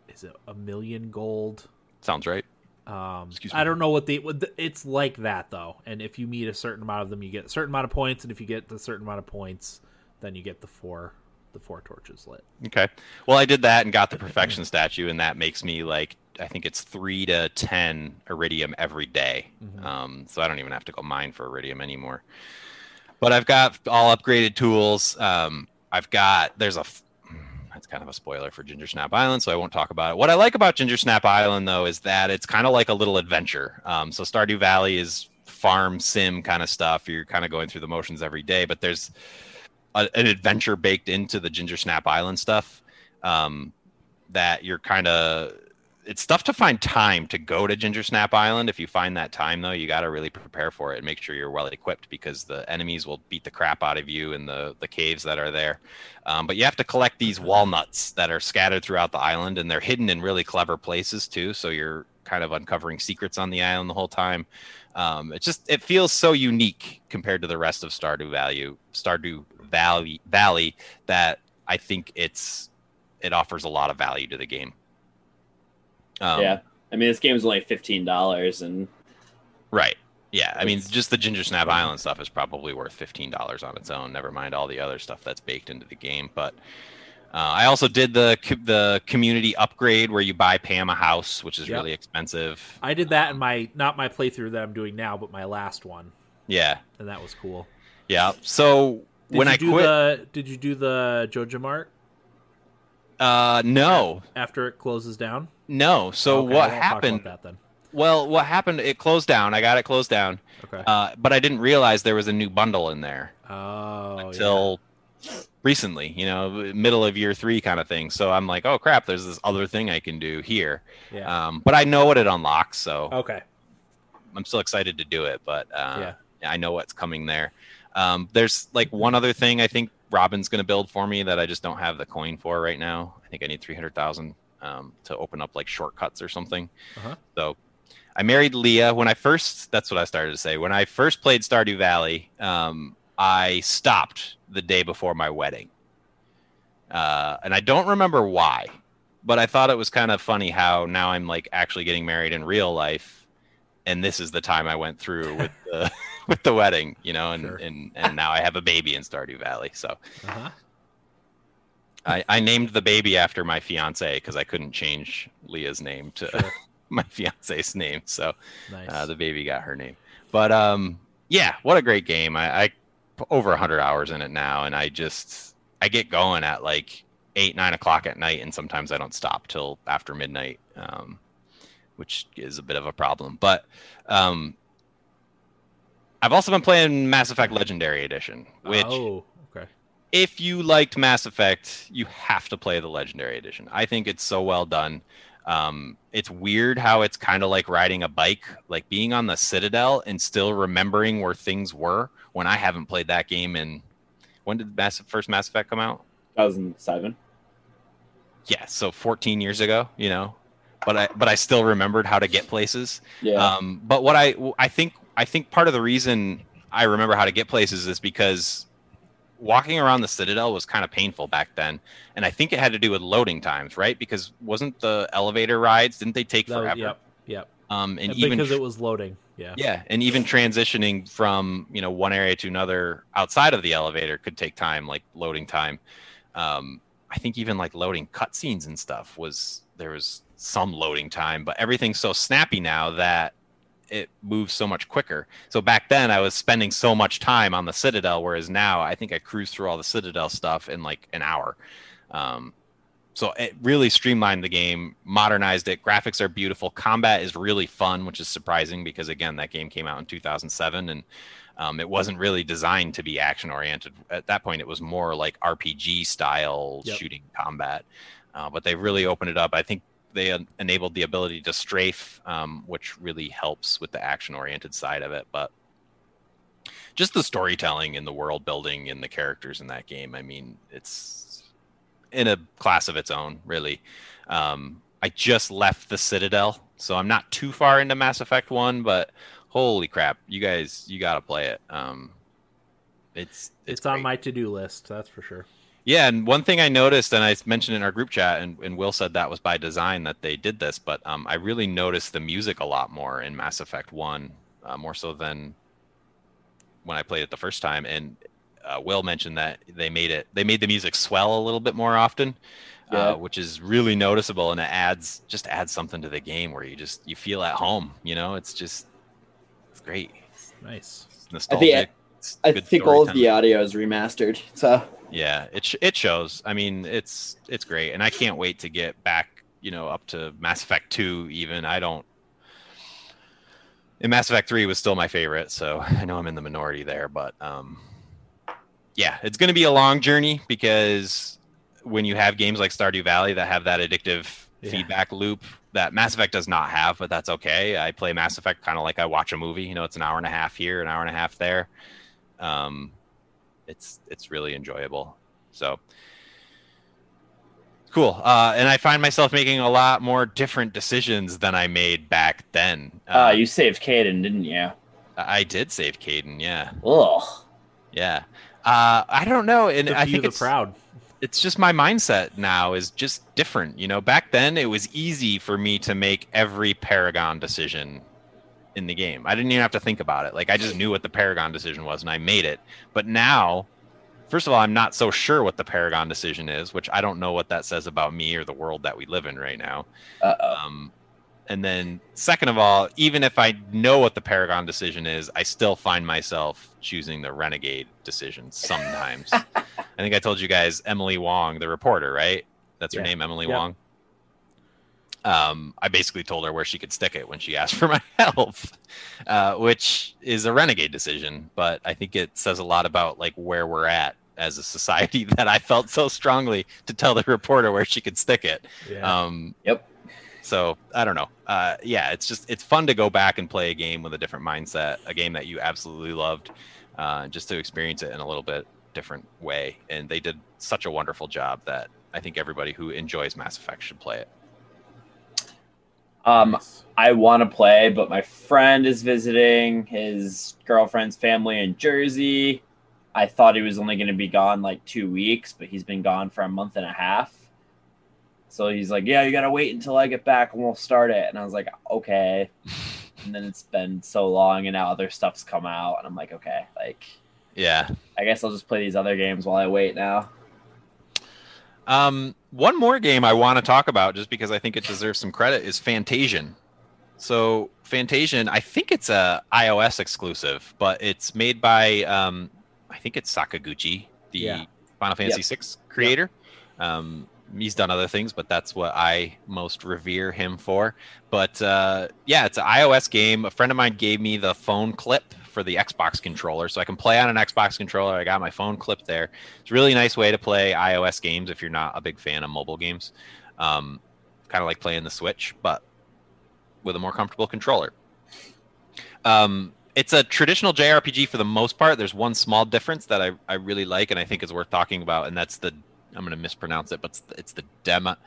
Is it a million gold? sounds right. Um, Excuse I don't know what the, it's like that though, and if you meet a certain amount of them, you get a certain amount of points, and if you get a certain amount of points, then you get the four the four torches lit. Okay. Well, I did that and got the [clears throat] perfection statue, and that makes me like I think it's three to ten iridium every day. Mhm. Um, so I don't even have to go mine for iridium anymore. But I've got all upgraded tools. Um, I've got there's a kind of a spoiler for Ginger Snap Island, so I won't talk about it. What I like about Ginger Snap Island though is that it's kind of like a little adventure. Um, so Stardew Valley is farm sim kind of stuff. You're kind of going through the motions every day, but there's a, an adventure baked into the Ginger Snap Island stuff um, that you're kind of it's tough to find time to go to Ginger Snap Island. If you find that time though, you got to really prepare for it and make sure you're well equipped because the enemies will beat the crap out of you in the the caves that are there. Um, but you have to collect these walnuts that are scattered throughout the island, and they're hidden in really clever places too. So you're kind of uncovering secrets on the island the whole time. Um, it just it feels so unique compared to the rest of Stardew Valley, Stardew Valley Valley that I think it's it offers a lot of value to the game. Um, yeah, I mean this game is only fifteen dollars, and Right. Yeah. I mean, just the Ginger Snap Island stuff is probably worth fifteen dollars on its own. Never mind all the other stuff that's baked into the game. But uh, I also did the the community upgrade where you buy Pam a house, which is Yep. really expensive. I did that in my not my playthrough that I'm doing now, but my last one, Yeah. and that was cool. Yeah. So Did when you I do quit, the did you do the Joja Mart uh, no, after it closes down? no. So Okay, what won't talk about happened? that then? Well, what happened? It closed down. I got it closed down, Okay. uh, but I didn't realize there was a new bundle in there. oh, until recently, you know, middle of year three kind of thing. So I'm like, oh crap, there's this other thing I can do here. yeah. yeah. Um, but I know what it unlocks, so okay. I'm still excited to do it. But uh, Yeah. I know what's coming there. Um, there's like one other thing I think Robin's going to build for me that I just don't have the coin for right now. I think I need three hundred thousand um, to open up like shortcuts or something. Uh-huh. So I married Leah when I first. That's what I started to say. When I first played Stardew Valley, um, I stopped the day before my wedding, uh, and I don't remember why, but I thought it was kind of funny how now I'm like actually getting married in real life, and this is the time I went through with [laughs] the [laughs] with the wedding, you know, and Sure. and and now I have a baby in Stardew Valley. So Uh-huh. I, I named the baby after my fiance because I couldn't change Leah's name to Sure. [laughs] my fiance's name. So Nice. uh, the baby got her name. But um, yeah, what a great game! I, I put over hundred hours in it now, and I just I get going at like eight nine o'clock at night, and sometimes I don't stop till after midnight, um, which is a bit of a problem. But um, I've also been playing Mass Effect Legendary Edition, which oh, okay. if you liked Mass Effect, you have to play the Legendary Edition. I think it's so well done. Um, it's weird how it's kind of like riding a bike, like being on the Citadel and still remembering where things were. When I haven't played that game in when did Mass first Mass Effect come out? two thousand seven. Yeah, so 14 years ago, you know. But I but I still remembered how to get places. Yeah, Um, but what I I think I think part of the reason I remember how to get places is because walking around the Citadel was kind of painful back then, and I think it had to do with loading times, right? Because wasn't the elevator rides didn't they take That forever? yep. Yep. Um, and And even because it was loading. Yeah. yeah, and even transitioning from you know one area to another outside of the elevator could take time, like loading time. Um, I think even like loading cutscenes and stuff was there was some loading time, but everything's so snappy now that it moves so much quicker. So back then I was spending so much time on the Citadel, whereas now I think I cruise through all the Citadel stuff in like an hour. Um, so it really streamlined the game, modernized it. Graphics are beautiful. Combat is really fun, which is surprising because again, that game came out in 2007 and um, it wasn't really designed to be action oriented. At that point, it was more like RPG style Yep. shooting combat. Uh, but they really opened it up. I think they en- enabled the ability to strafe, um, which really helps with the action-oriented side of it. But just the storytelling and the world building and the characters in that game, I mean, it's in a class of its own, really. Um, I just left the Citadel, so I'm not too far into Mass Effect One, but holy crap, you guys, you got to play it. Um, it's It's, it's, on my to do list. That's for sure. Yeah, and one thing I noticed, and I mentioned in our group chat, and, and Will said that was by design that they did this, but um, I really noticed the music a lot more in Mass Effect One, uh, more so than when I played it the first time. And uh, Will mentioned that they made it, they made the music swell a little bit more often, Yeah. uh, which is really noticeable, and it adds just adds something to the game where you just you feel at home. You know, it's just it's great, Nice. it's nostalgic. It's I good think all of the audio is remastered. So Yeah, it sh- it shows. I mean, it's it's great, and I can't wait to get back. You know, up to Mass Effect Two. Even I don't. And Mass Effect Three was still my favorite, so [laughs] I know I'm in the minority there. But um, yeah, it's going to be a long journey because when you have games like Stardew Valley that have that addictive Yeah. feedback loop that Mass Effect does not have, but that's okay. I play Mass Effect kind of like I watch a movie. You know, it's an hour and a half here, an hour and a half there. Um, it's it's really enjoyable. So cool. Uh, and I find myself making a lot more different decisions than I made back then. uh, you saved Kaidan, didn't you? I did save Kaidan. Yeah, Ugh. yeah. Uh, I don't know, and The I think the it's proud. it's just my mindset now is just different. You know, back then it was easy for me to make every Paragon decision in the game. I didn't even have to think about it. Like I just knew what the Paragon decision was and I made it. But now, first of all, I'm not so sure what the Paragon decision is, which I don't know what that says about me or the world that we live in right now. Um, and then, second of all, even if I know what the Paragon decision is, I still find myself choosing the Renegade decision sometimes. [laughs] I think I told you guys Emily Wong, the reporter, right? That's her name, Emily Yep. Wong. Um, I basically told her where she could stick it when she asked [laughs] for my help, uh, which is a renegade decision. But I think it says a lot about like where we're at as a society [laughs] that I felt so strongly to tell the reporter where she could stick it. Yeah. Um, Yep. So I don't know. Uh, yeah, it's just it's fun to go back and play a game with a different mindset, a game that you absolutely loved, uh, just to experience it in a little bit different way. And they did such a wonderful job that I think everybody who enjoys Mass Effect should play it. Um, Nice. I want to play, but my friend is visiting his girlfriend's family in Jersey. I thought he was only going to be gone like two weeks, but he's been gone for a month and a half. So he's like, "Yeah, you got to wait until I get back and we'll start it." And I was like, "Okay." [laughs] And then it's been so long, and now other stuff's come out, and I'm like, "Okay, like Yeah. I guess I'll just play these other games while I wait now." Um, one more game I want to talk about, just because I think it deserves some credit, is Fantasian. So Fantasian, I think it's a iOS exclusive, but it's made by um, I think it's Sakaguchi, the Yeah. Final Fantasy VI creator. Um, he's done other things, but that's what I most revere him for. But uh, yeah, it's an iOS game. A friend of mine gave me the phone clip for the Xbox controller, so I can play on an Xbox controller. I got my phone clipped there. It's a really nice way to play iOS games if you're not a big fan of mobile games. Um, kind of like playing the Switch, but with a more comfortable controller. Um, it's a traditional JRPG for the most part. There's one small difference that I, I really like and I think is worth talking about, and that's the I'm going to mispronounce it, but it's the, it's the dema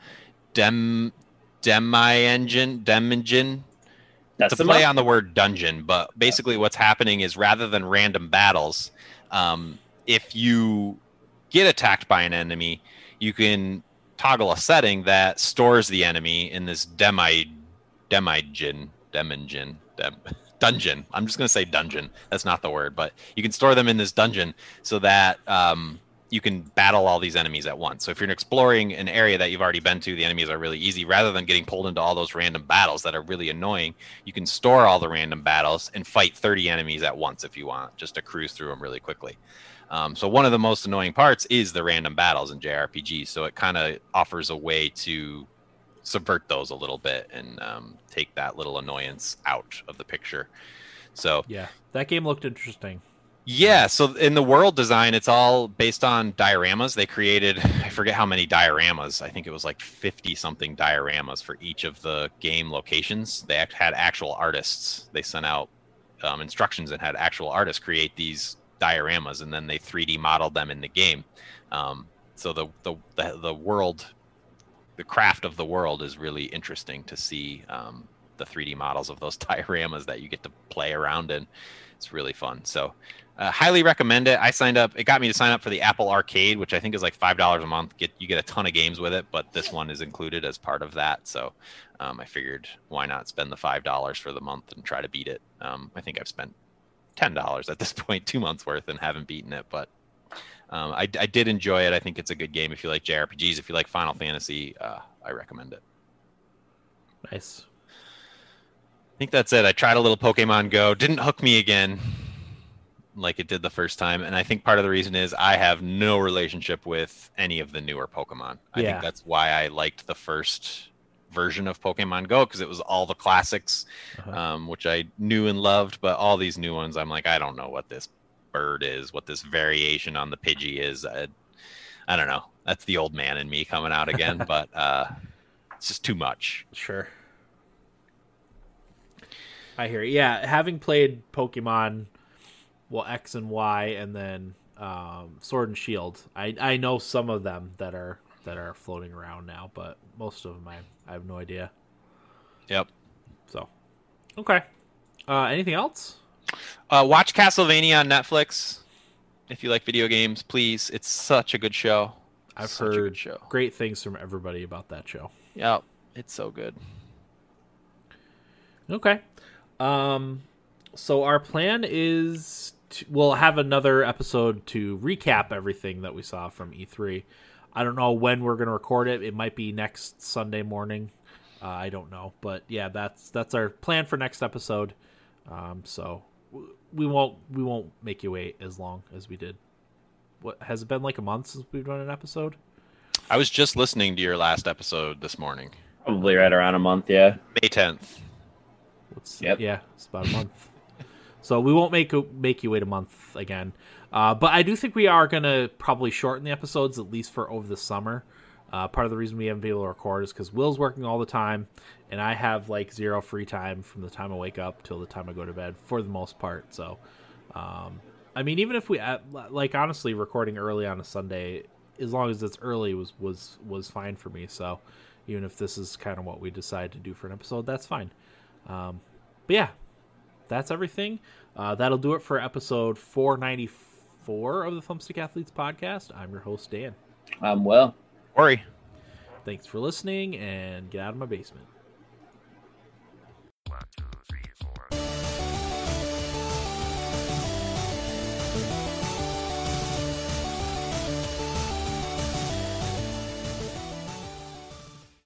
dem demi engine dem engine That's to play on the word dungeon, but basically what's happening is rather than random battles, um, if you get attacked by an enemy, you can toggle a setting that stores the enemy in this demi demigin demingin dem, [laughs] dungeon. I'm just gonna say dungeon. That's not the word, but you can store them in this dungeon so that um, you can battle all these enemies at once. So if you're exploring an area that you've already been to, the enemies are really easy. Rather than getting pulled into all those random battles that are really annoying, you can store all the random battles and fight 30 enemies at once if you want, just to cruise through them really quickly. Um, so one of the most annoying parts is the random battles in JRPGs. So it kind of offers a way to subvert those a little bit and um, take that little annoyance out of the picture. So Yeah, that game looked interesting. Yeah, so in the world design, it's all based on dioramas. They created, [laughs] I forget how many dioramas. I think it was like 50 something dioramas for each of the game locations. They had actual artists. They sent out um, instructions and had actual artists create these dioramas, and then they 3D modeled them in the game. Um, so the, the, the the world, the craft of the world is really interesting to see um, the 3D models of those [laughs] dioramas that you get to play around in. It's really fun. So, uh, highly recommend it. I signed up. It got me to sign up for the Apple Arcade, which I think is like five dollars a month. Get you get a ton of games with it, but this one is included as part of that. So, um, I figured why not spend the five dollars for the month and try to beat it. Um, I think I've spent ten dollars at this [laughs] point, two months worth, and haven't beaten it. But um, I, I, did enjoy it. I think it's a good game if you like JRPGs. If you like Final Fantasy, uh, I recommend it. Nice. I think that's it. I tried a little Pokemon Go, didn't hook me again like it did the first time, and I think part of the reason is I have no relationship with any of the newer Pokemon. I yeah. think that's why I liked the first version of Pokemon Go because it was all the classics, uh-huh. um, which I knew and loved. But all these new ones, I'm like, I don't know what this bird is, what this variation on the Pidgey is. I, I don't know. That's the old man in me coming out again, [laughs] but uh, it's just too much. Sure. I hear. It. Yeah, having played Pokemon, well X and Y, and then um, Sword and Shield, I I know some of them that are that are floating around now, but most of them I I have no idea. Yep. So, okay. Uh, anything else? Uh, watch Castlevania on Netflix if you like video games. Please, it's such a good show. I've such heard show. great things from everybody about that show. Yep, it's so good. Okay. Um, so our plan is to, we'll have another episode to recap everything that we saw from E3. I don't know when we're going to record it. It might be next Sunday morning. Uh, I don't know, but yeah, that's that's our plan for next episode. Um, so we won't we won't make you wait as long as we did. What has it been like a month since we've done an episode? I was just listening to your last episode this morning. Probably right around a month, yeah. May tenth. Yep. Yeah, it's about a month. so we won't make make you wait a month again. Uh, but I do think we are gonna probably shorten the episodes at least for over the summer. Uh, part of the reason we haven't been able to record is because Will's working all the time, and I have like zero free time from the time I wake up till the time I go to bed for the most part. So, um, I mean, even if we uh, like honestly recording early on a Sunday, as long as it's early was was was fine for me. So, even if this is kind of what we decide to do for an episode, that's fine. Um, but yeah, that's everything. Uh, that'll do it for episode 494 of the Thumbstick Athletes podcast. I'm your host Dan. I'm well. Worry. Thanks for listening and get out of my basement.